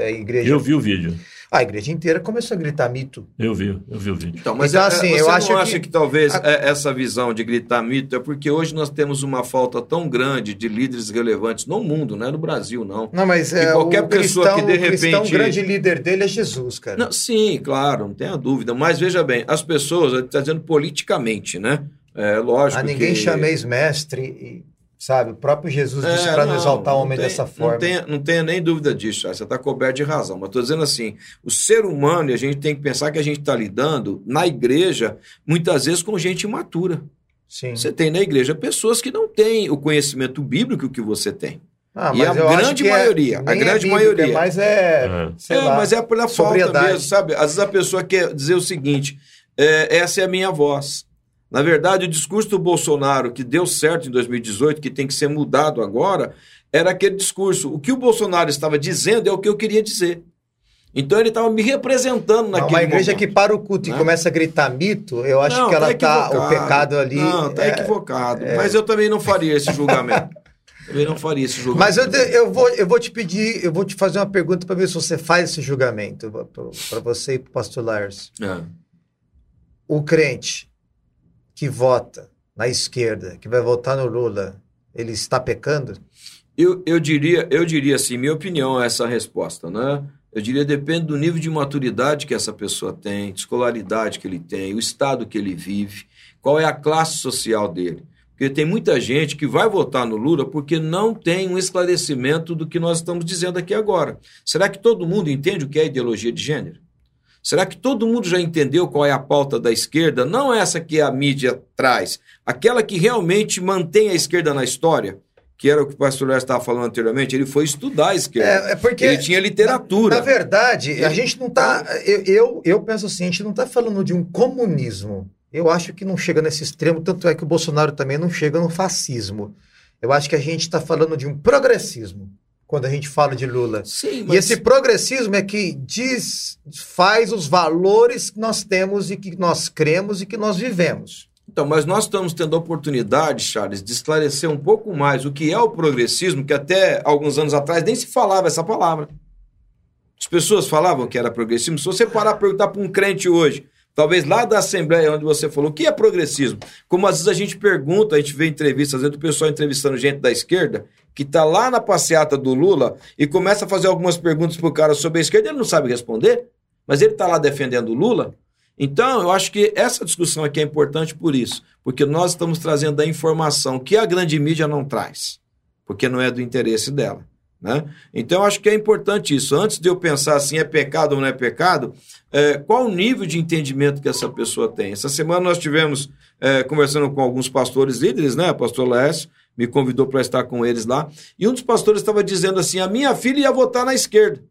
a igreja. Eu vi o vídeo. A igreja inteira começou a gritar mito. Eu vi, eu vi o vídeo. Então, mas Então, é- assim, você eu não acho acha que- que, talvez a- é- essa visão de gritar mito é porque hoje nós temos uma falta tão grande de líderes relevantes no mundo, não é no Brasil, não. Não, mas E é, qualquer o pessoa cristão, que, de o cristão, repente- o grande líder dele é Jesus, cara. Não, sim, claro, não tenha dúvida. Mas veja bem, as pessoas, está dizendo politicamente, né? É lógico a Ah, ninguém que... chameis mestre. Sabe? O próprio Jesus disse É, para não exaltar o homem tem- dessa forma. Não tenha, não tenha nem dúvida disso, você está coberto de razão. Mas estou dizendo assim: o ser humano, e a gente tem que pensar que a gente está lidando na igreja, muitas vezes com gente imatura. Sim. Você tem na igreja pessoas que não têm o conhecimento bíblico que você tem. Ah, E a mas grande é- maioria, a nem é grande bíblico, maioria. É mais é, É. sei é, lá, mas é pela falta sobriedade. mesmo, sabe? Às vezes a pessoa quer dizer o seguinte: é, essa é a minha voz. Na verdade, o discurso do Bolsonaro, que deu certo em 2018, que tem que ser mudado agora, era aquele discurso. O que o Bolsonaro estava dizendo é o que eu queria dizer. Então ele estava me representando naquele uma igreja momento. que para o culto né? e começa a gritar mito, eu acho Não, que ela tá, equivocado. o pecado ali. Não, tá é- equivocado. Mas eu também não faria esse julgamento. também não faria esse julgamento. Mas eu, eu, vou, eu vou te pedir, eu vou te fazer uma pergunta para ver se você faz esse julgamento, para você e para o pastor Lars. É. O crente que vota na esquerda, que vai votar no Lula, ele está pecando? Eu, eu, diria, eu diria assim, minha opinião é essa resposta, né? Eu diria depende do nível de maturidade que essa pessoa tem, de escolaridade que ele tem, o estado que ele vive, qual é a classe social dele. Porque tem muita gente que vai votar no Lula porque não tem um esclarecimento do que nós estamos dizendo aqui agora. Será que todo mundo entende o que é ideologia de gênero? Será que todo mundo já entendeu qual é a pauta da esquerda? Não essa que a mídia traz, aquela que realmente mantém a esquerda na história, que era o que o pastor Léo estava falando anteriormente. Ele foi estudar a esquerda. É, é porque ele tinha literatura. Na verdade, a gente não está. Eu, eu, eu penso assim, a gente não está falando de um comunismo. Eu acho que não chega nesse extremo, tanto é que o Bolsonaro também não chega no fascismo. Eu acho que a gente está falando de um progressismo quando a gente fala de Lula. Sim, E esse progressismo é que diz, faz os valores que nós temos e que nós cremos e que nós vivemos. Então, mas nós estamos tendo a oportunidade, Charles, de esclarecer um pouco mais o que é o progressismo, que até alguns anos atrás nem se falava essa palavra. As pessoas falavam que era progressismo. Se você parar a perguntar para um crente hoje, talvez lá da Assembleia onde você falou, o que é progressismo? Como às vezes a gente pergunta, a gente vê entrevistas, às vezes do pessoal entrevistando gente da esquerda, que está lá na passeata do Lula e começa a fazer algumas perguntas para o cara sobre a esquerda, ele não sabe responder, mas ele está lá defendendo o Lula. Então, eu acho que essa discussão aqui é importante por isso, porque nós estamos trazendo a informação que a grande mídia não traz, porque não é do interesse dela. Né? Então, acho que é importante isso. Antes de eu pensar assim, é pecado ou não é pecado, é, qual o nível de entendimento que essa pessoa tem? Essa semana nós tivemos é, conversando com alguns pastores líderes, né? Pastor Lécio me convidou para estar com eles lá, e um dos pastores estava dizendo assim: a minha filha ia votar na esquerda.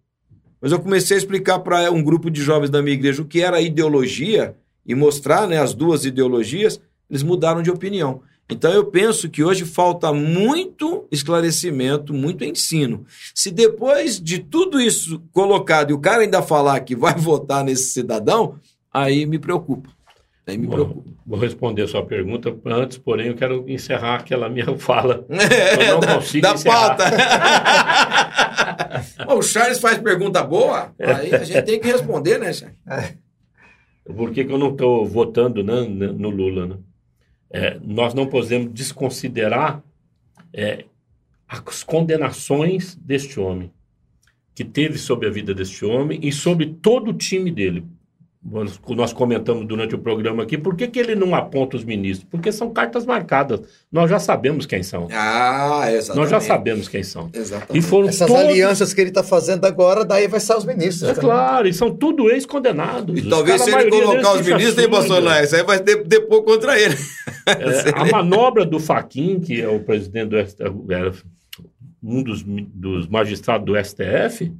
Mas eu comecei a explicar para um grupo de jovens da minha igreja o que era a ideologia e mostrar né, as duas ideologias, eles mudaram de opinião. Então eu penso que hoje falta muito esclarecimento, muito ensino. Se depois de tudo isso colocado e o cara ainda falar que vai votar nesse cidadão, aí me preocupa. Aí me Bom, preocupa. vou responder a sua pergunta. Antes, porém, eu quero encerrar aquela minha fala. Eu não consigo da encerrar. pauta. o Charles faz pergunta boa, aí a gente tem que responder, né, Charles? Por que, que eu não estou votando né, no Lula? Né? É, nós não podemos desconsiderar é, as condenações deste homem, que teve sobre a vida deste homem e sobre todo o time dele. Nós, comentamos durante o programa aqui, por que, que ele não aponta os ministros? Porque são cartas marcadas. Nós já sabemos quem são. Ah, exatamente. Nós já sabemos quem são. Exatamente. E foram Essas todos... alianças que ele está fazendo agora, daí vai sair os ministros. É também. claro, e são tudo ex-condenados. E Os talvez se a ele colocar os ministros, hein. Lá, isso aí vai de- depor contra ele. É, a manobra do Faquin, que é o presidente do STF, era um dos, dos magistrados do STF,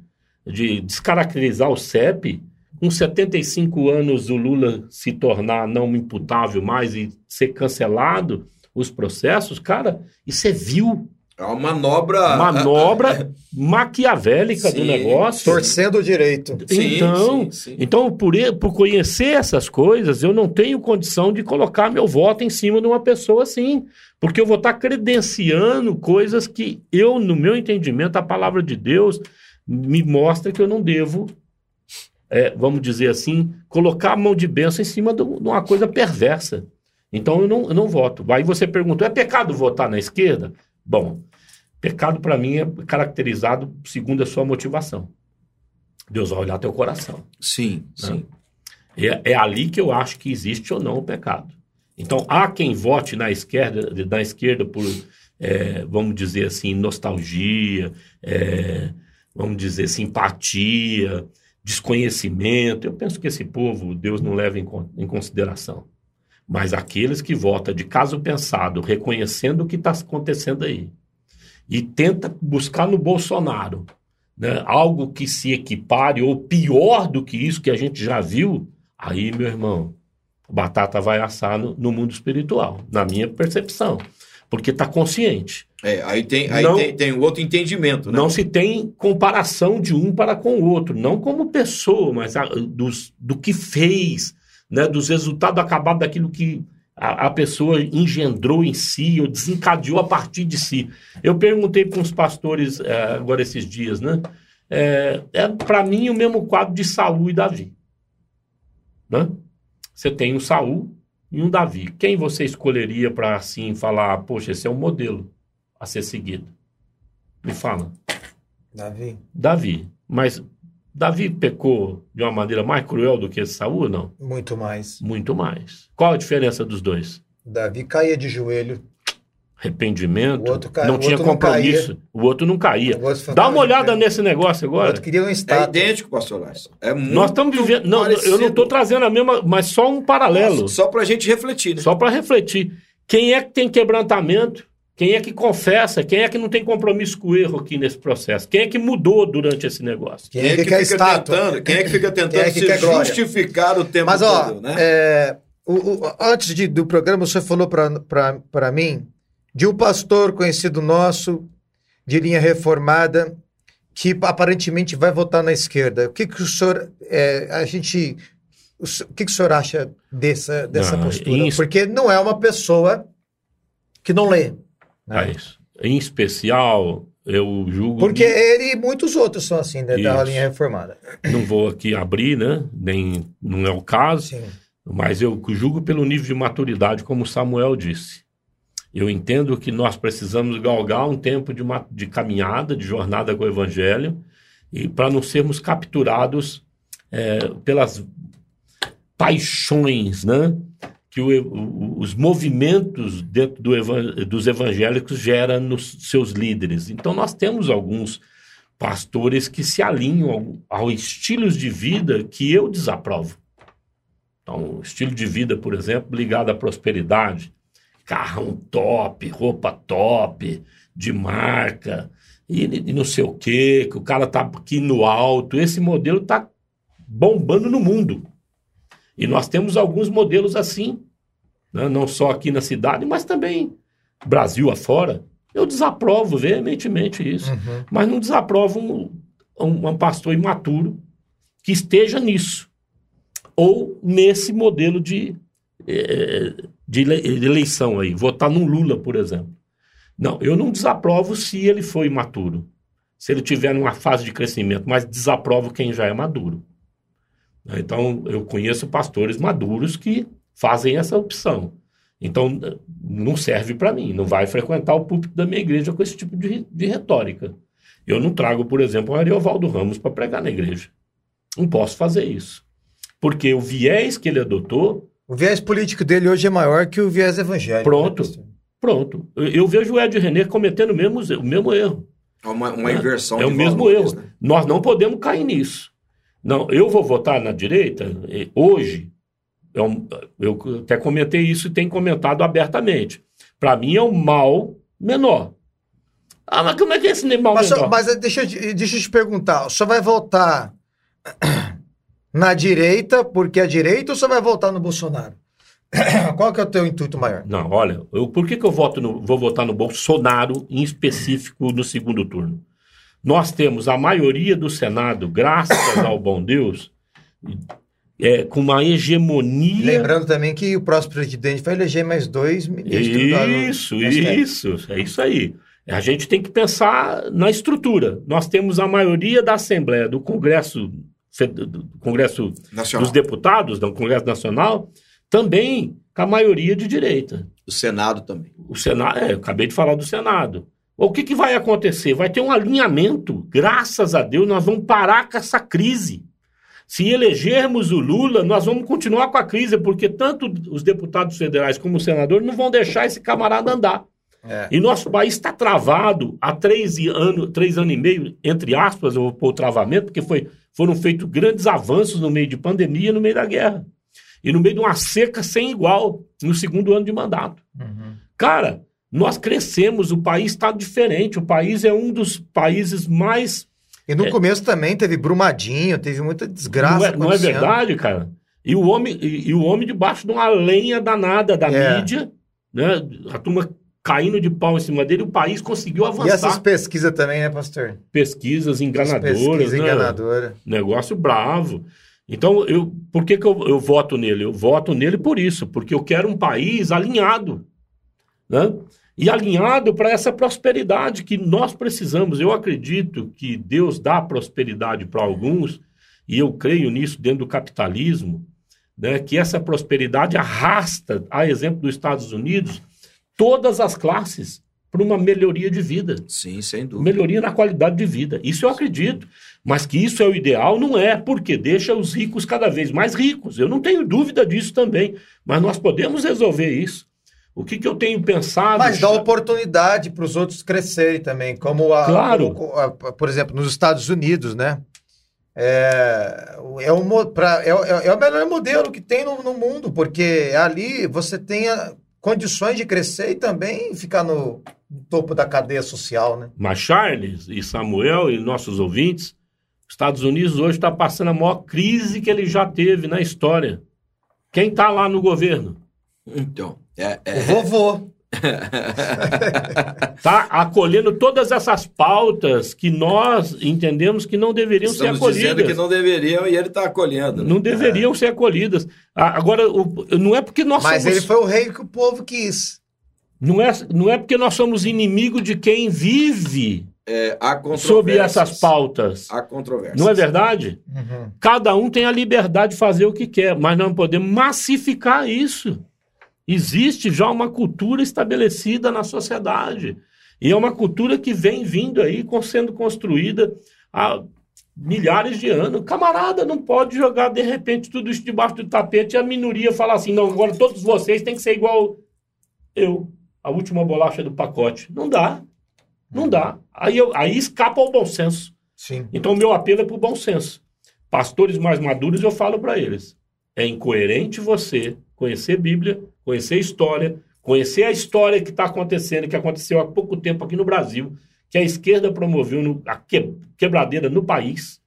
de descaracterizar o CEP, com 75 anos o Lula se tornar não imputável mais e ser cancelado os processos, cara, isso é vil. É uma manobra. Manobra maquiavélica do Sim. negócio. Torcendo o direito. Então, sim, sim. então por, por conhecer essas coisas, eu não tenho condição de colocar meu voto em cima de uma pessoa assim. Porque eu vou estar credenciando coisas que eu, no meu entendimento, a palavra de Deus me mostra que eu não devo, é, vamos dizer assim, colocar a mão de bênção em cima de uma coisa perversa. Então eu não, eu não voto. Aí você perguntou: é pecado votar na esquerda? Bom, pecado para mim é caracterizado segundo a sua motivação. Deus vai olhar teu coração. Sim, sim. É, é ali que eu acho que existe ou não o pecado. Então, há quem vote na esquerda, na esquerda por é, vamos dizer assim, nostalgia, é, vamos dizer, simpatia, desconhecimento. Eu penso que esse povo Deus não leva em, consideração. Mas aqueles que votam de caso pensado, reconhecendo o que está acontecendo aí, e tenta buscar no Bolsonaro né, algo que se equipare, ou pior do que isso que a gente já viu, aí, meu irmão, batata vai assar no, no mundo espiritual, na minha percepção. Porque está consciente. É, aí tem, aí Não- tem, tem um outro entendimento, né? Não se tem comparação de um para com o outro, não como pessoa, mas a- dos, do que fez, né, dos resultados acabados daquilo que a, a pessoa engendrou em si ou desencadeou a partir de si. Eu perguntei para uns pastores eh, agora esses dias, né? É, é para mim o mesmo quadro de Saul e Davi. Né? Você tem um Saul e um Davi. Quem você escolheria para assim falar, poxa, esse é um modelo a ser seguido? Me fala. Davi. Davi. Mas Davi pecou de uma maneira mais cruel do que Saul ou não? Muito mais. Muito mais. Qual a diferença dos dois? Davi caía de joelho. Arrependimento. O outro ca- não o tinha outro não compromisso. o outro não caía. O outro Dá uma olhada fantasma, nesse negócio O agora. outro queria um É estátua. idêntico, pastor Lars. É muito Nós estamos vivendo. Não, eu não parecido. estou trazendo a mesma, mas só um paralelo. Só pra gente refletir, né? Só para refletir. Quem é que tem quebrantamento? Quem é que confessa? Quem é que não tem compromisso com o erro aqui nesse processo? Quem é que mudou durante esse negócio? Quem Quem é que quer fica estátua? tentando, quem é que fica tentando Quem é que se quer glória? justificar o tempo Mas, ó, todo, né? é, o- o- antes de- do programa, você falou para mim de um pastor conhecido nosso, de linha reformada, que aparentemente vai votar na esquerda. O que, que o senhor. é, a gente. O, o que, que o senhor acha dessa, dessa Não, postura? em- Porque não é uma pessoa que não lê. Né? É isso. Em especial, eu julgo. Porque ele e muitos outros são assim, né, da linha reformada. Não vou aqui abrir, né? Nem, não é o caso. Sim. Mas eu julgo pelo nível de maturidade, como Samuel disse. Eu entendo que nós precisamos galgar um tempo de, uma, de caminhada, de jornada com o Evangelho, e para não sermos capturados é, pelas paixões, né? Que o, os movimentos dentro do dos evangélicos geram nos seus líderes. Então, nós temos alguns pastores que se alinham ao, ao estilos de vida que eu desaprovo. Então, estilo de vida, por exemplo, ligado à prosperidade, carrão top, roupa top, de marca, e, e não sei o quê, que o cara tá aqui no alto. Esse modelo tá bombando no mundo. E nós temos alguns modelos assim, né? não só aqui na cidade, mas também Brasil afora. Eu desaprovo veementemente isso. Uhum. Mas não desaprovo um, um, um pastor imaturo que esteja nisso. Ou nesse modelo de, eh, de ele- de eleição aí. Votar num Lula, por exemplo. Não, eu não desaprovo se ele for imaturo. Se ele tiver numa fase de crescimento, mas desaprovo quem já é maduro. Então, eu conheço pastores maduros que fazem essa opção. Então, não serve para mim, não vai frequentar o púlpito da minha igreja com esse tipo de, de retórica. Eu não trago, por exemplo, o Ariovaldo Ramos para pregar na igreja. Não posso fazer isso. Porque o viés que ele adotou, O viés político dele hoje é maior que o viés evangélico. Pronto. né, pronto. Eu, vejo o Ed René cometendo o mesmo, o mesmo erro. É uma, uma inversão É de o mesmo erro. né? Nós não podemos cair nisso. Não, eu vou votar na direita hoje. É um- eu até comentei isso e tenho comentado abertamente. Para mim é um mal menor. Ah, mas como é que é esse mal Mas, menor? mas, eh, deixa, eu te- deixa eu te perguntar, só vai votar na direita porque é direita ou só vai votar no Bolsonaro? Qual que é o teu intuito maior? Não, olha, eu, por que, que eu voto no- vou votar no Bolsonaro, em específico, no segundo turno? Nós temos a maioria do Senado, graças ao bom Deus, é, com uma hegemonia. Lembrando também que o próximo presidente vai eleger mais dois ministros. Isso, isso, é isso aí. A gente tem que pensar na estrutura. Nós temos a maioria da Assembleia, do Congresso, do Congresso Nacional. dos Deputados, do Congresso Nacional, também com a maioria de direita. O Senado também. O Senado, é, eu acabei de falar do Senado. O que, que vai acontecer? Vai ter um alinhamento. Graças a Deus, nós vamos parar com essa crise. Se elegermos o Lula, nós vamos continuar com a crise, porque tanto os deputados federais como o senador não vão deixar esse camarada andar. É. E nosso país está travado há três anos, três anos e meio, entre aspas, eu vou pôr o travamento, porque foi, foram feitos grandes avanços no meio de pandemia e no meio da guerra. E no meio de uma seca sem igual, no segundo ano de mandato. Cara, nós crescemos, o país está diferente, o país é um dos países mais E no começo também teve Brumadinho, teve muita desgraça não é, não é verdade, cara? E o homem, e, e o homem debaixo de uma lenha danada da É. mídia, né? A turma caindo de pau em cima dele, o país conseguiu E avançar. essas pesquisas também, né, pastor? pesquisas enganadoras, Pesquisa né? enganadora. Negócio bravo. Então, eu, por que, que eu, eu voto nele? Eu voto nele por isso, porque eu quero um país alinhado, né? E alinhado para essa prosperidade que nós precisamos. Eu acredito que Deus dá prosperidade para alguns, e eu creio nisso dentro do capitalismo, né? Que essa prosperidade arrasta, a exemplo dos Estados Unidos, todas as classes para uma melhoria de vida Sim, sem dúvida. melhoria na qualidade de vida. Isso eu acredito. Mas que isso é o ideal, não é, porque deixa os ricos cada vez mais ricos. Eu não tenho dúvida disso também. Mas nós podemos resolver isso. O que, que eu tenho pensado. Mas dá oportunidade para os outros crescerem também, como a, Claro. como a- por exemplo, nos Estados Unidos, né? É, é, o, mo- pra- é, o- é o melhor modelo que tem no, no mundo, porque ali você tem a- condições de crescer e também ficar no, no topo da cadeia social, né? Mas Charles e Samuel e nossos ouvintes, os Estados Unidos hoje está passando a maior crise que ele já teve na história. Quem está lá no governo? Então, é, O é, vovô. Está acolhendo todas essas pautas que nós entendemos que não deveriam estamos ser acolhidas. dizendo que não deveriam e ele está acolhendo. né? Não deveriam ser acolhidas. Agora, o- não é porque nós Mas somos. ele foi o rei que o povo quis. Não, é, não é porque nós somos inimigo de quem vive É, há controvérsias. sob essas pautas. Há controvérsias. Não é verdade? Uhum. Cada um tem a liberdade de fazer o que quer, mas não podemos massificar isso. Existe já uma cultura estabelecida na sociedade. E é uma cultura que vem vindo aí, sendo construída há milhares de anos. Camarada não pode jogar, de repente, tudo isso debaixo do tapete e a minoria falar assim: não, agora todos vocês têm que ser igual eu, a última bolacha do pacote. Não dá. Não dá. Aí, eu- aí escapa ao bom senso. Sim. Então, o meu apelo é para o bom senso. Pastores mais maduros, eu falo para eles: é incoerente você conhecer Bíblia, conhecer história, conhecer a história que está acontecendo, que aconteceu há pouco tempo aqui no Brasil, que a esquerda promoveu no- a que- quebradeira no país,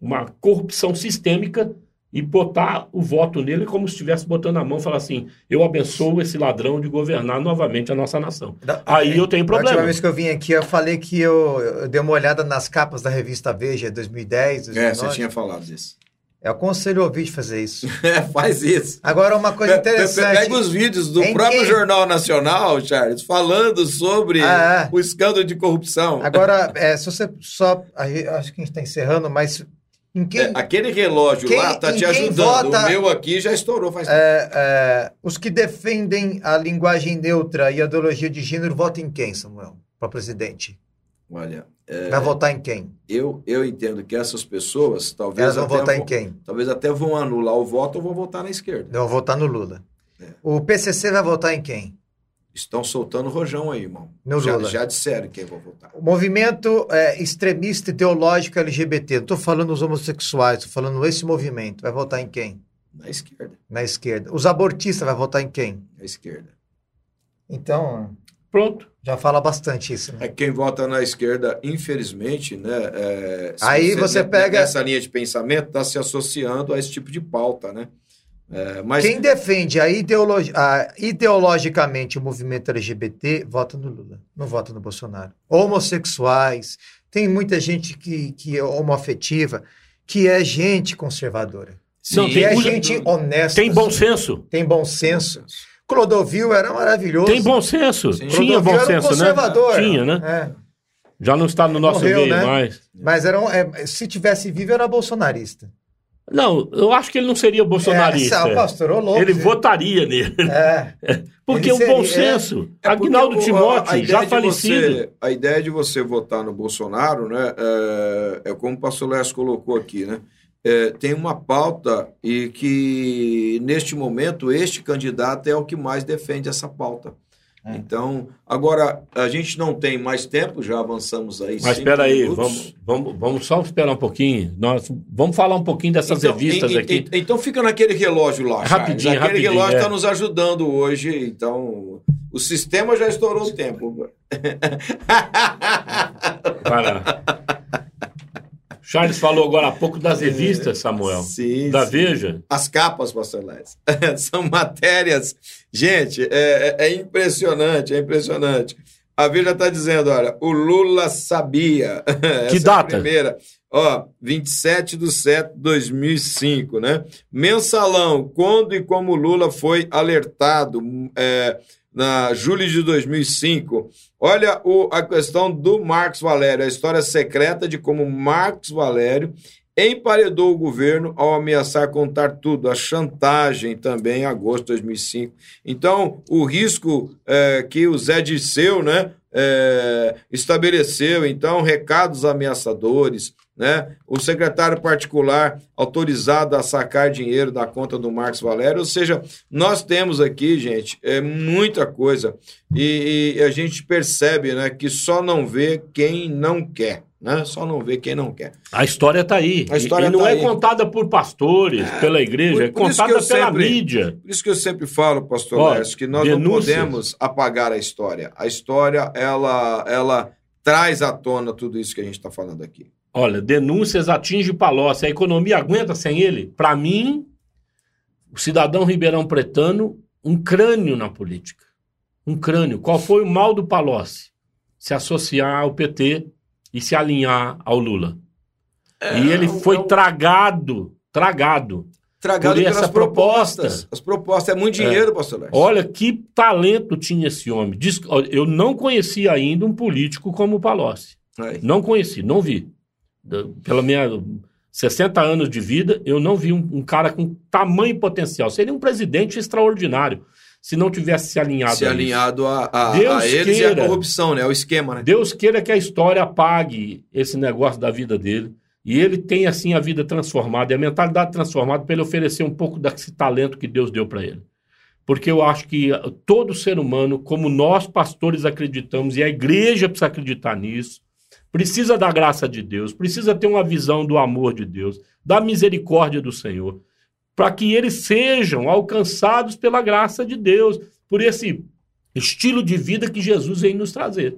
uma corrupção sistêmica, e botar o voto nele como se estivesse botando a mão e falar assim: eu abençoo esse ladrão de governar novamente a nossa nação. Da- Aí eu tenho A última problema. vez que eu vim aqui, eu falei que eu, eu dei uma olhada nas capas da revista Veja 2010, É, 2009. você tinha falado disso. Eu aconselho o ouvinte a fazer isso. É, faz isso. Agora, uma coisa interessante. Pega os vídeos do Em próprio quem? Jornal Nacional, Charles, falando sobre Ah, é. o escândalo de corrupção. Agora, é, se você só. Acho que a gente está encerrando, mas em quem. É, aquele relógio Quem- lá tá em te ajudando. vota- O meu aqui já estourou faz tempo. é, é, os que defendem a linguagem neutra e a ideologia de gênero votam em quem, Samuel? Para presidente? Olha, Vai votar em quem? eu, eu entendo que essas pessoas talvez Elas vão até votar vão- em quem? talvez até vão anular o voto ou vão votar na esquerda. Vão votar no Lula. É. O PCC vai votar em quem? Estão soltando rojão aí, irmão. No já, Lula. já disseram quem vai votar. O movimento é, extremista ideológico LGBT. Não estou falando os homossexuais, estou falando esse movimento. Vai votar em quem? Na esquerda. Na esquerda. Os abortistas vai votar em quem? Na esquerda. Então, Pronto. já fala bastante isso. Né? É quem vota na esquerda, infelizmente, né? é, Aí você ne- pega- Nessa linha de pensamento, está se associando a esse tipo de pauta, né? É, mas Quem defende a ideologi a- ideologicamente o movimento LGBT vota no Lula, não vota no Bolsonaro. Homossexuais, tem muita gente que, que é homoafetiva, que é gente conservadora. Não, Que tem- é gente honesta. Tem bom senso. Tem bom senso. Clodovil era maravilhoso. Tem bom senso. Sim. Tinha Clodovil bom era um senso, né? conservador. Tinha, né? É, Já não está no nosso Morreu, meio né? mais. mas era um- é, se tivesse vivo, era bolsonarista. Não, eu acho que ele não seria bolsonarista. É, pastor, louco. ele você- votaria nele. É, Porque Ele o bom é- senso. É porque Agnaldo Timóteo, ideia já de falecido. você- a ideia de você votar no Bolsonaro, né, é, é como o pastor Lécio colocou aqui, né? É, tem uma pauta e que, neste momento, este candidato é o que mais defende essa pauta. Então, agora, a gente não tem mais tempo, já avançamos aí. Mas espera aí, vamos, vamos, vamos só esperar um pouquinho. Nós vamos falar um pouquinho dessas Então, revistas en- aqui. en- Então fica naquele relógio lá, Charles. Rapidinho, Aquele rapidinho, relógio é. está nos ajudando hoje, então o sistema já estourou o tempo. Para. Charles falou agora há pouco das revistas, Samuel. Sim, da sim. Veja. As capas, pastor Les. São matérias. Gente, é, é- é impressionante, é impressionante. A Veja está dizendo, olha, o Lula sabia. Essa é a data? primeira. Ó, 27 de 7 de 2005, né? Mensalão, quando e como Lula foi alertado é, na julho de 2005. Olha o- a questão do Marcos Valério, a história secreta de como Marcos Valério emparedou o governo ao ameaçar contar tudo, a chantagem também em agosto de 2005. Então, o risco é, que o Zé Dirceu né, é, estabeleceu, então, recados ameaçadores, né, o secretário particular autorizado a sacar dinheiro da conta do Marcos Valério, ou seja, nós temos aqui, gente, é, muita coisa e, e a gente percebe né, que só não vê quem não quer. Né? Só não vê quem não quer. A história está aí. A história e, e não tá é aí. contada por pastores, pela igreja, por- é por isso contada pela sempre- mídia. Por isso que eu sempre falo, pastor Ó, Lércio, que nós não denúncias. podemos apagar a história. A história, ela, ela traz à tona tudo isso que a gente está falando aqui. Olha, denúncias atingem Palocci. A economia aguenta sem ele? Para mim, o cidadão Ribeirão Pretano, um crânio na política. Um crânio. Qual foi o mal do Palocci? Se associar ao PT e se alinhar ao Lula. e ele é foi é um- tragado, tragado. Tragado por pelas essa propostas. proposta. As propostas. É muito dinheiro, pastor Lércio. Olha que talento tinha esse homem. Eu não conhecia ainda um político como o Palocci. Aí. Não conheci, não vi. Pela minha 60 anos de vida, eu não vi um, um cara com tamanho potencial. Seria um presidente extraordinário se não tivesse se alinhado. Se a alinhado a, a, Deus a eles e a queira. corrupção, né? O esquema, né? Deus queira que a história apague esse negócio da vida dele e ele tenha assim a vida transformada e a mentalidade transformada para ele oferecer um pouco desse talento que Deus deu para ele. Porque eu acho que todo ser humano, como nós pastores acreditamos e a igreja precisa acreditar nisso, precisa da graça de Deus, precisa ter uma visão do amor de Deus, da misericórdia do Senhor, para que eles sejam alcançados pela graça de Deus, por esse estilo de vida que Jesus vem nos trazer.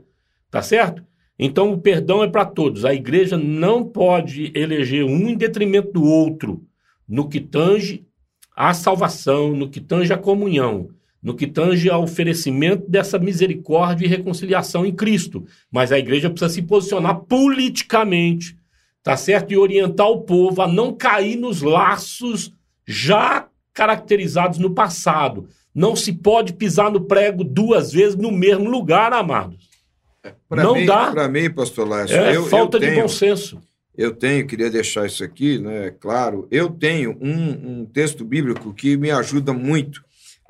Tá certo? Então o perdão é para todos. A igreja não pode eleger um em detrimento do outro no que tange à salvação, no que tange à comunhão, no que tange ao oferecimento dessa misericórdia e reconciliação em Cristo. Mas a igreja precisa se posicionar politicamente, tá certo? E orientar o povo a não cair nos laços já caracterizados no passado. Não se pode pisar no prego duas vezes no mesmo lugar, amados. Pra Não mim, dá. Para mim, pastor Lércio, É eu, falta eu de tenho, bom senso. Eu tenho, queria deixar isso aqui, né? Claro, eu tenho um, um texto bíblico que me ajuda muito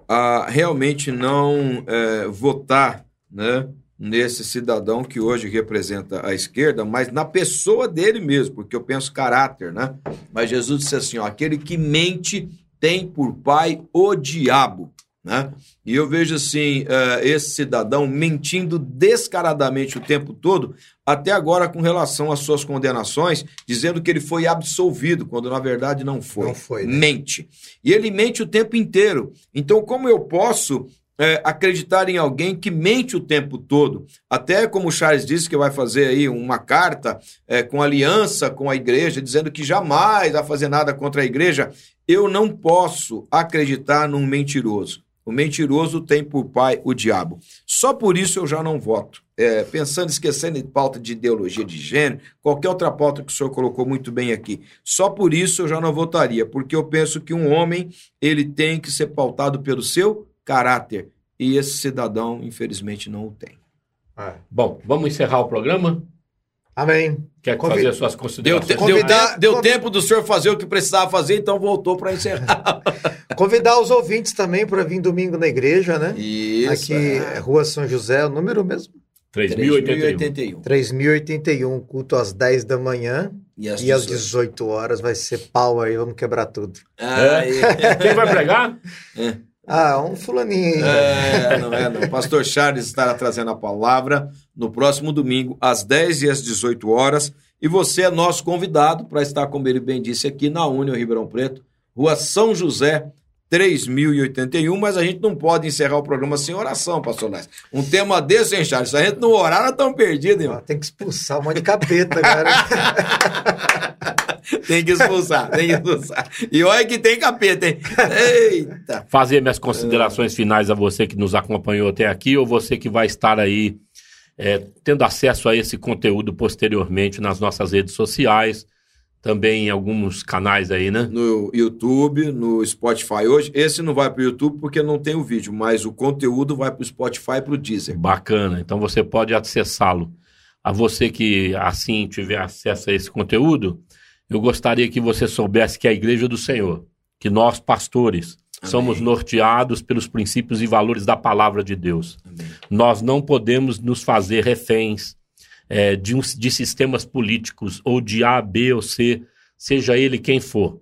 a realmente não é, votar, né? Nesse cidadão que hoje representa a esquerda, mas na pessoa dele mesmo, porque eu penso caráter, né? Mas Jesus disse assim: ó, aquele que mente tem por pai o diabo. Né? E eu vejo assim, eh, esse cidadão mentindo descaradamente o tempo todo, até agora com relação às suas condenações, dizendo que ele foi absolvido, quando na verdade não foi. Não foi, né? Mente. E ele mente o tempo inteiro. Então, como eu posso eh, acreditar em alguém que mente o tempo todo? Até como o Charles disse que vai fazer aí uma carta eh, com aliança com a igreja, dizendo que jamais vai fazer nada contra a igreja. Eu não posso acreditar num mentiroso. O mentiroso tem por pai o diabo. Só por isso eu já não voto. É, pensando, esquecendo em pauta de ideologia de gênero, qualquer outra pauta que o senhor colocou muito bem aqui. Só por isso eu já não votaria, porque eu penso que um homem ele tem que ser pautado pelo seu caráter. E esse cidadão, infelizmente, não o tem. Bom, vamos encerrar o programa? Amém. Quer Convid- fazer as suas Deu, considerações? te- deu, Convidar- tempo, deu convid- tempo do senhor fazer o que precisava fazer, então voltou para encerrar. Convidar os ouvintes também para vir domingo na igreja, né? Isso. Aqui, é Rua São José, o número mesmo? 3081. 3081. 3081, culto às 10 da manhã E às e às 18. 18 horas vai ser pau aí, vamos quebrar tudo. Aí. Quem vai pregar? Ah, um fulaninho. É, não é, não. Pastor Charles estará trazendo a palavra no próximo domingo, às 10 e às 18 horas. E você é nosso convidado para estar, como ele bem disse, aqui na União Ribeirão Preto, Rua São José, 3081, mas a gente não pode encerrar o programa sem oração, pastor Lés. Um tema desse, hein, Charles? Se a gente não orar, nós estamos perdidos, hein? Ah, tem que expulsar um monte de capeta, cara. tem que expulsar, tem que expulsar. E olha que tem capeta, hein? Eita! Fazer minhas considerações finais a você que nos acompanhou até aqui ou você que vai estar aí é, tendo acesso a esse conteúdo posteriormente nas nossas redes sociais também em alguns canais aí, né? No YouTube, no Spotify hoje. Esse não vai para o YouTube porque não tem o vídeo, mas o conteúdo vai para o Spotify e para o Deezer. Bacana. Então você pode acessá-lo. A você que assim tiver acesso a esse conteúdo, eu gostaria que você soubesse que a Igreja do Senhor, que nós pastores, Amém. somos norteados pelos princípios e valores da palavra de Deus. Amém. Nós não podemos nos fazer reféns é, de, um, de sistemas políticos, ou de A, B ou C, seja ele quem for.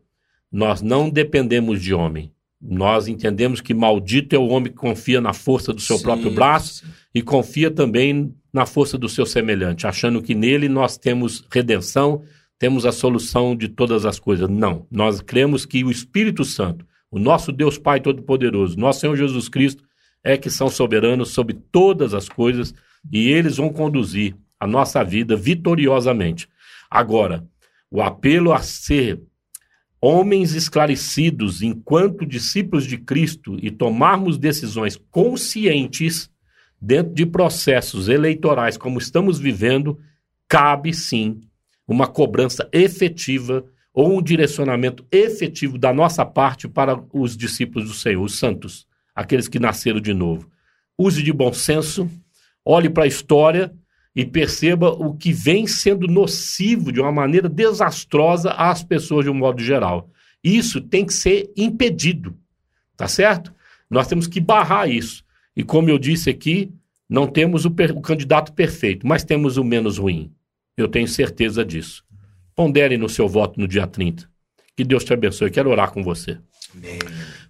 Nós não dependemos de homem. Nós entendemos que maldito é o homem que confia na força do seu sim, próprio braço sim. e confia também na força do seu semelhante, achando que nele nós temos redenção, temos a solução de todas as coisas. Não. Nós cremos que o Espírito Santo, o nosso Deus Pai Todo-Poderoso, nosso Senhor Jesus Cristo, é que são soberanos sobre todas as coisas e eles vão conduzir a nossa vida vitoriosamente. Agora, o apelo a ser homens esclarecidos enquanto discípulos de Cristo e tomarmos decisões conscientes dentro de processos eleitorais como estamos vivendo, cabe sim uma cobrança efetiva ou um direcionamento efetivo da nossa parte para os discípulos do Senhor, os santos, aqueles que nasceram de novo. Use de bom senso, olhe para a história e perceba o que vem sendo nocivo de uma maneira desastrosa às pessoas de um modo geral. Isso tem que ser impedido, tá certo? Nós temos que barrar isso. E como eu disse aqui, não temos o, o candidato perfeito, mas temos o menos ruim. Eu tenho certeza disso. Pondere no seu voto no dia 30. Que Deus te abençoe. Quero orar com você. Amém.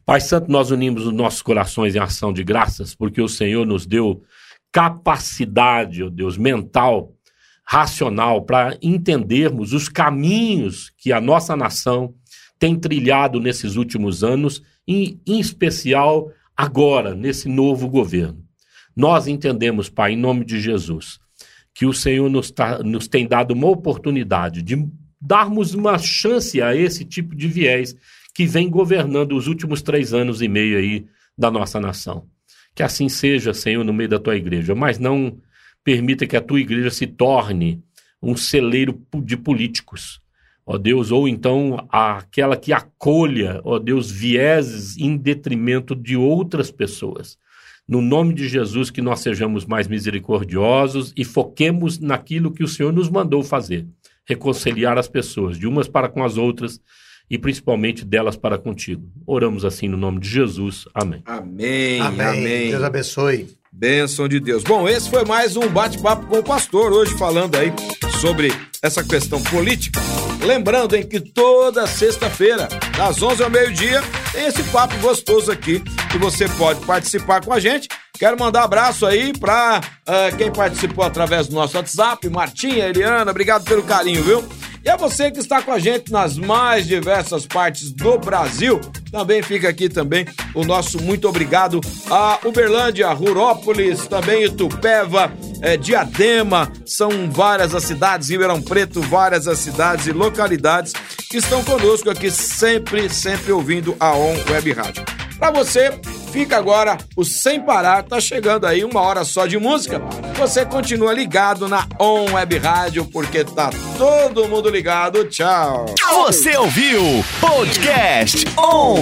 Pai Santo, nós unimos os nossos corações em ação de graças, porque o Senhor nos deu capacidade, ó oh Deus, mental, racional, para entendermos os caminhos que a nossa nação tem trilhado nesses últimos anos, e em especial agora, nesse novo governo. Nós entendemos, Pai, em nome de Jesus, que o Senhor nos, tá, nos tem dado uma oportunidade de darmos uma chance a esse tipo de viés que vem governando os últimos três anos e meio aí da nossa nação. Que assim seja, Senhor, no meio da tua igreja, mas não permita que a tua igreja se torne um celeiro de políticos, ó Deus, ou então aquela que acolha, ó Deus, vieses em detrimento de outras pessoas. No nome de Jesus, que nós sejamos mais misericordiosos e foquemos naquilo que o Senhor nos mandou fazer reconciliar as pessoas, de umas para com as outras e principalmente delas para contigo. Oramos assim no nome de Jesus. Amém. Amém. Amém. amém. Deus abençoe. Bênção de Deus. Bom, esse foi mais um bate-papo com o pastor, hoje falando aí sobre essa questão política. Lembrando em que toda sexta-feira, das 11 ao meio-dia, tem esse papo gostoso aqui que você pode participar com a gente. Quero mandar abraço aí para uh, eh, quem participou através do nosso WhatsApp, Martinha, Eliana, obrigado pelo carinho, viu? E a você que está com a gente nas mais diversas partes do Brasil, também fica aqui também o nosso muito obrigado a Uberlândia, Rurópolis, também Itupeva, é, Diadema, são várias as cidades, Ribeirão Preto, várias as cidades e localidades que estão conosco aqui sempre, sempre ouvindo a On Web Rádio. Para você, fica agora o Sem Parar, tá chegando aí uma hora só de música. Você continua ligado na On Web Rádio, porque tá todo mundo ligado, tchau. Você ouviu Podcast On.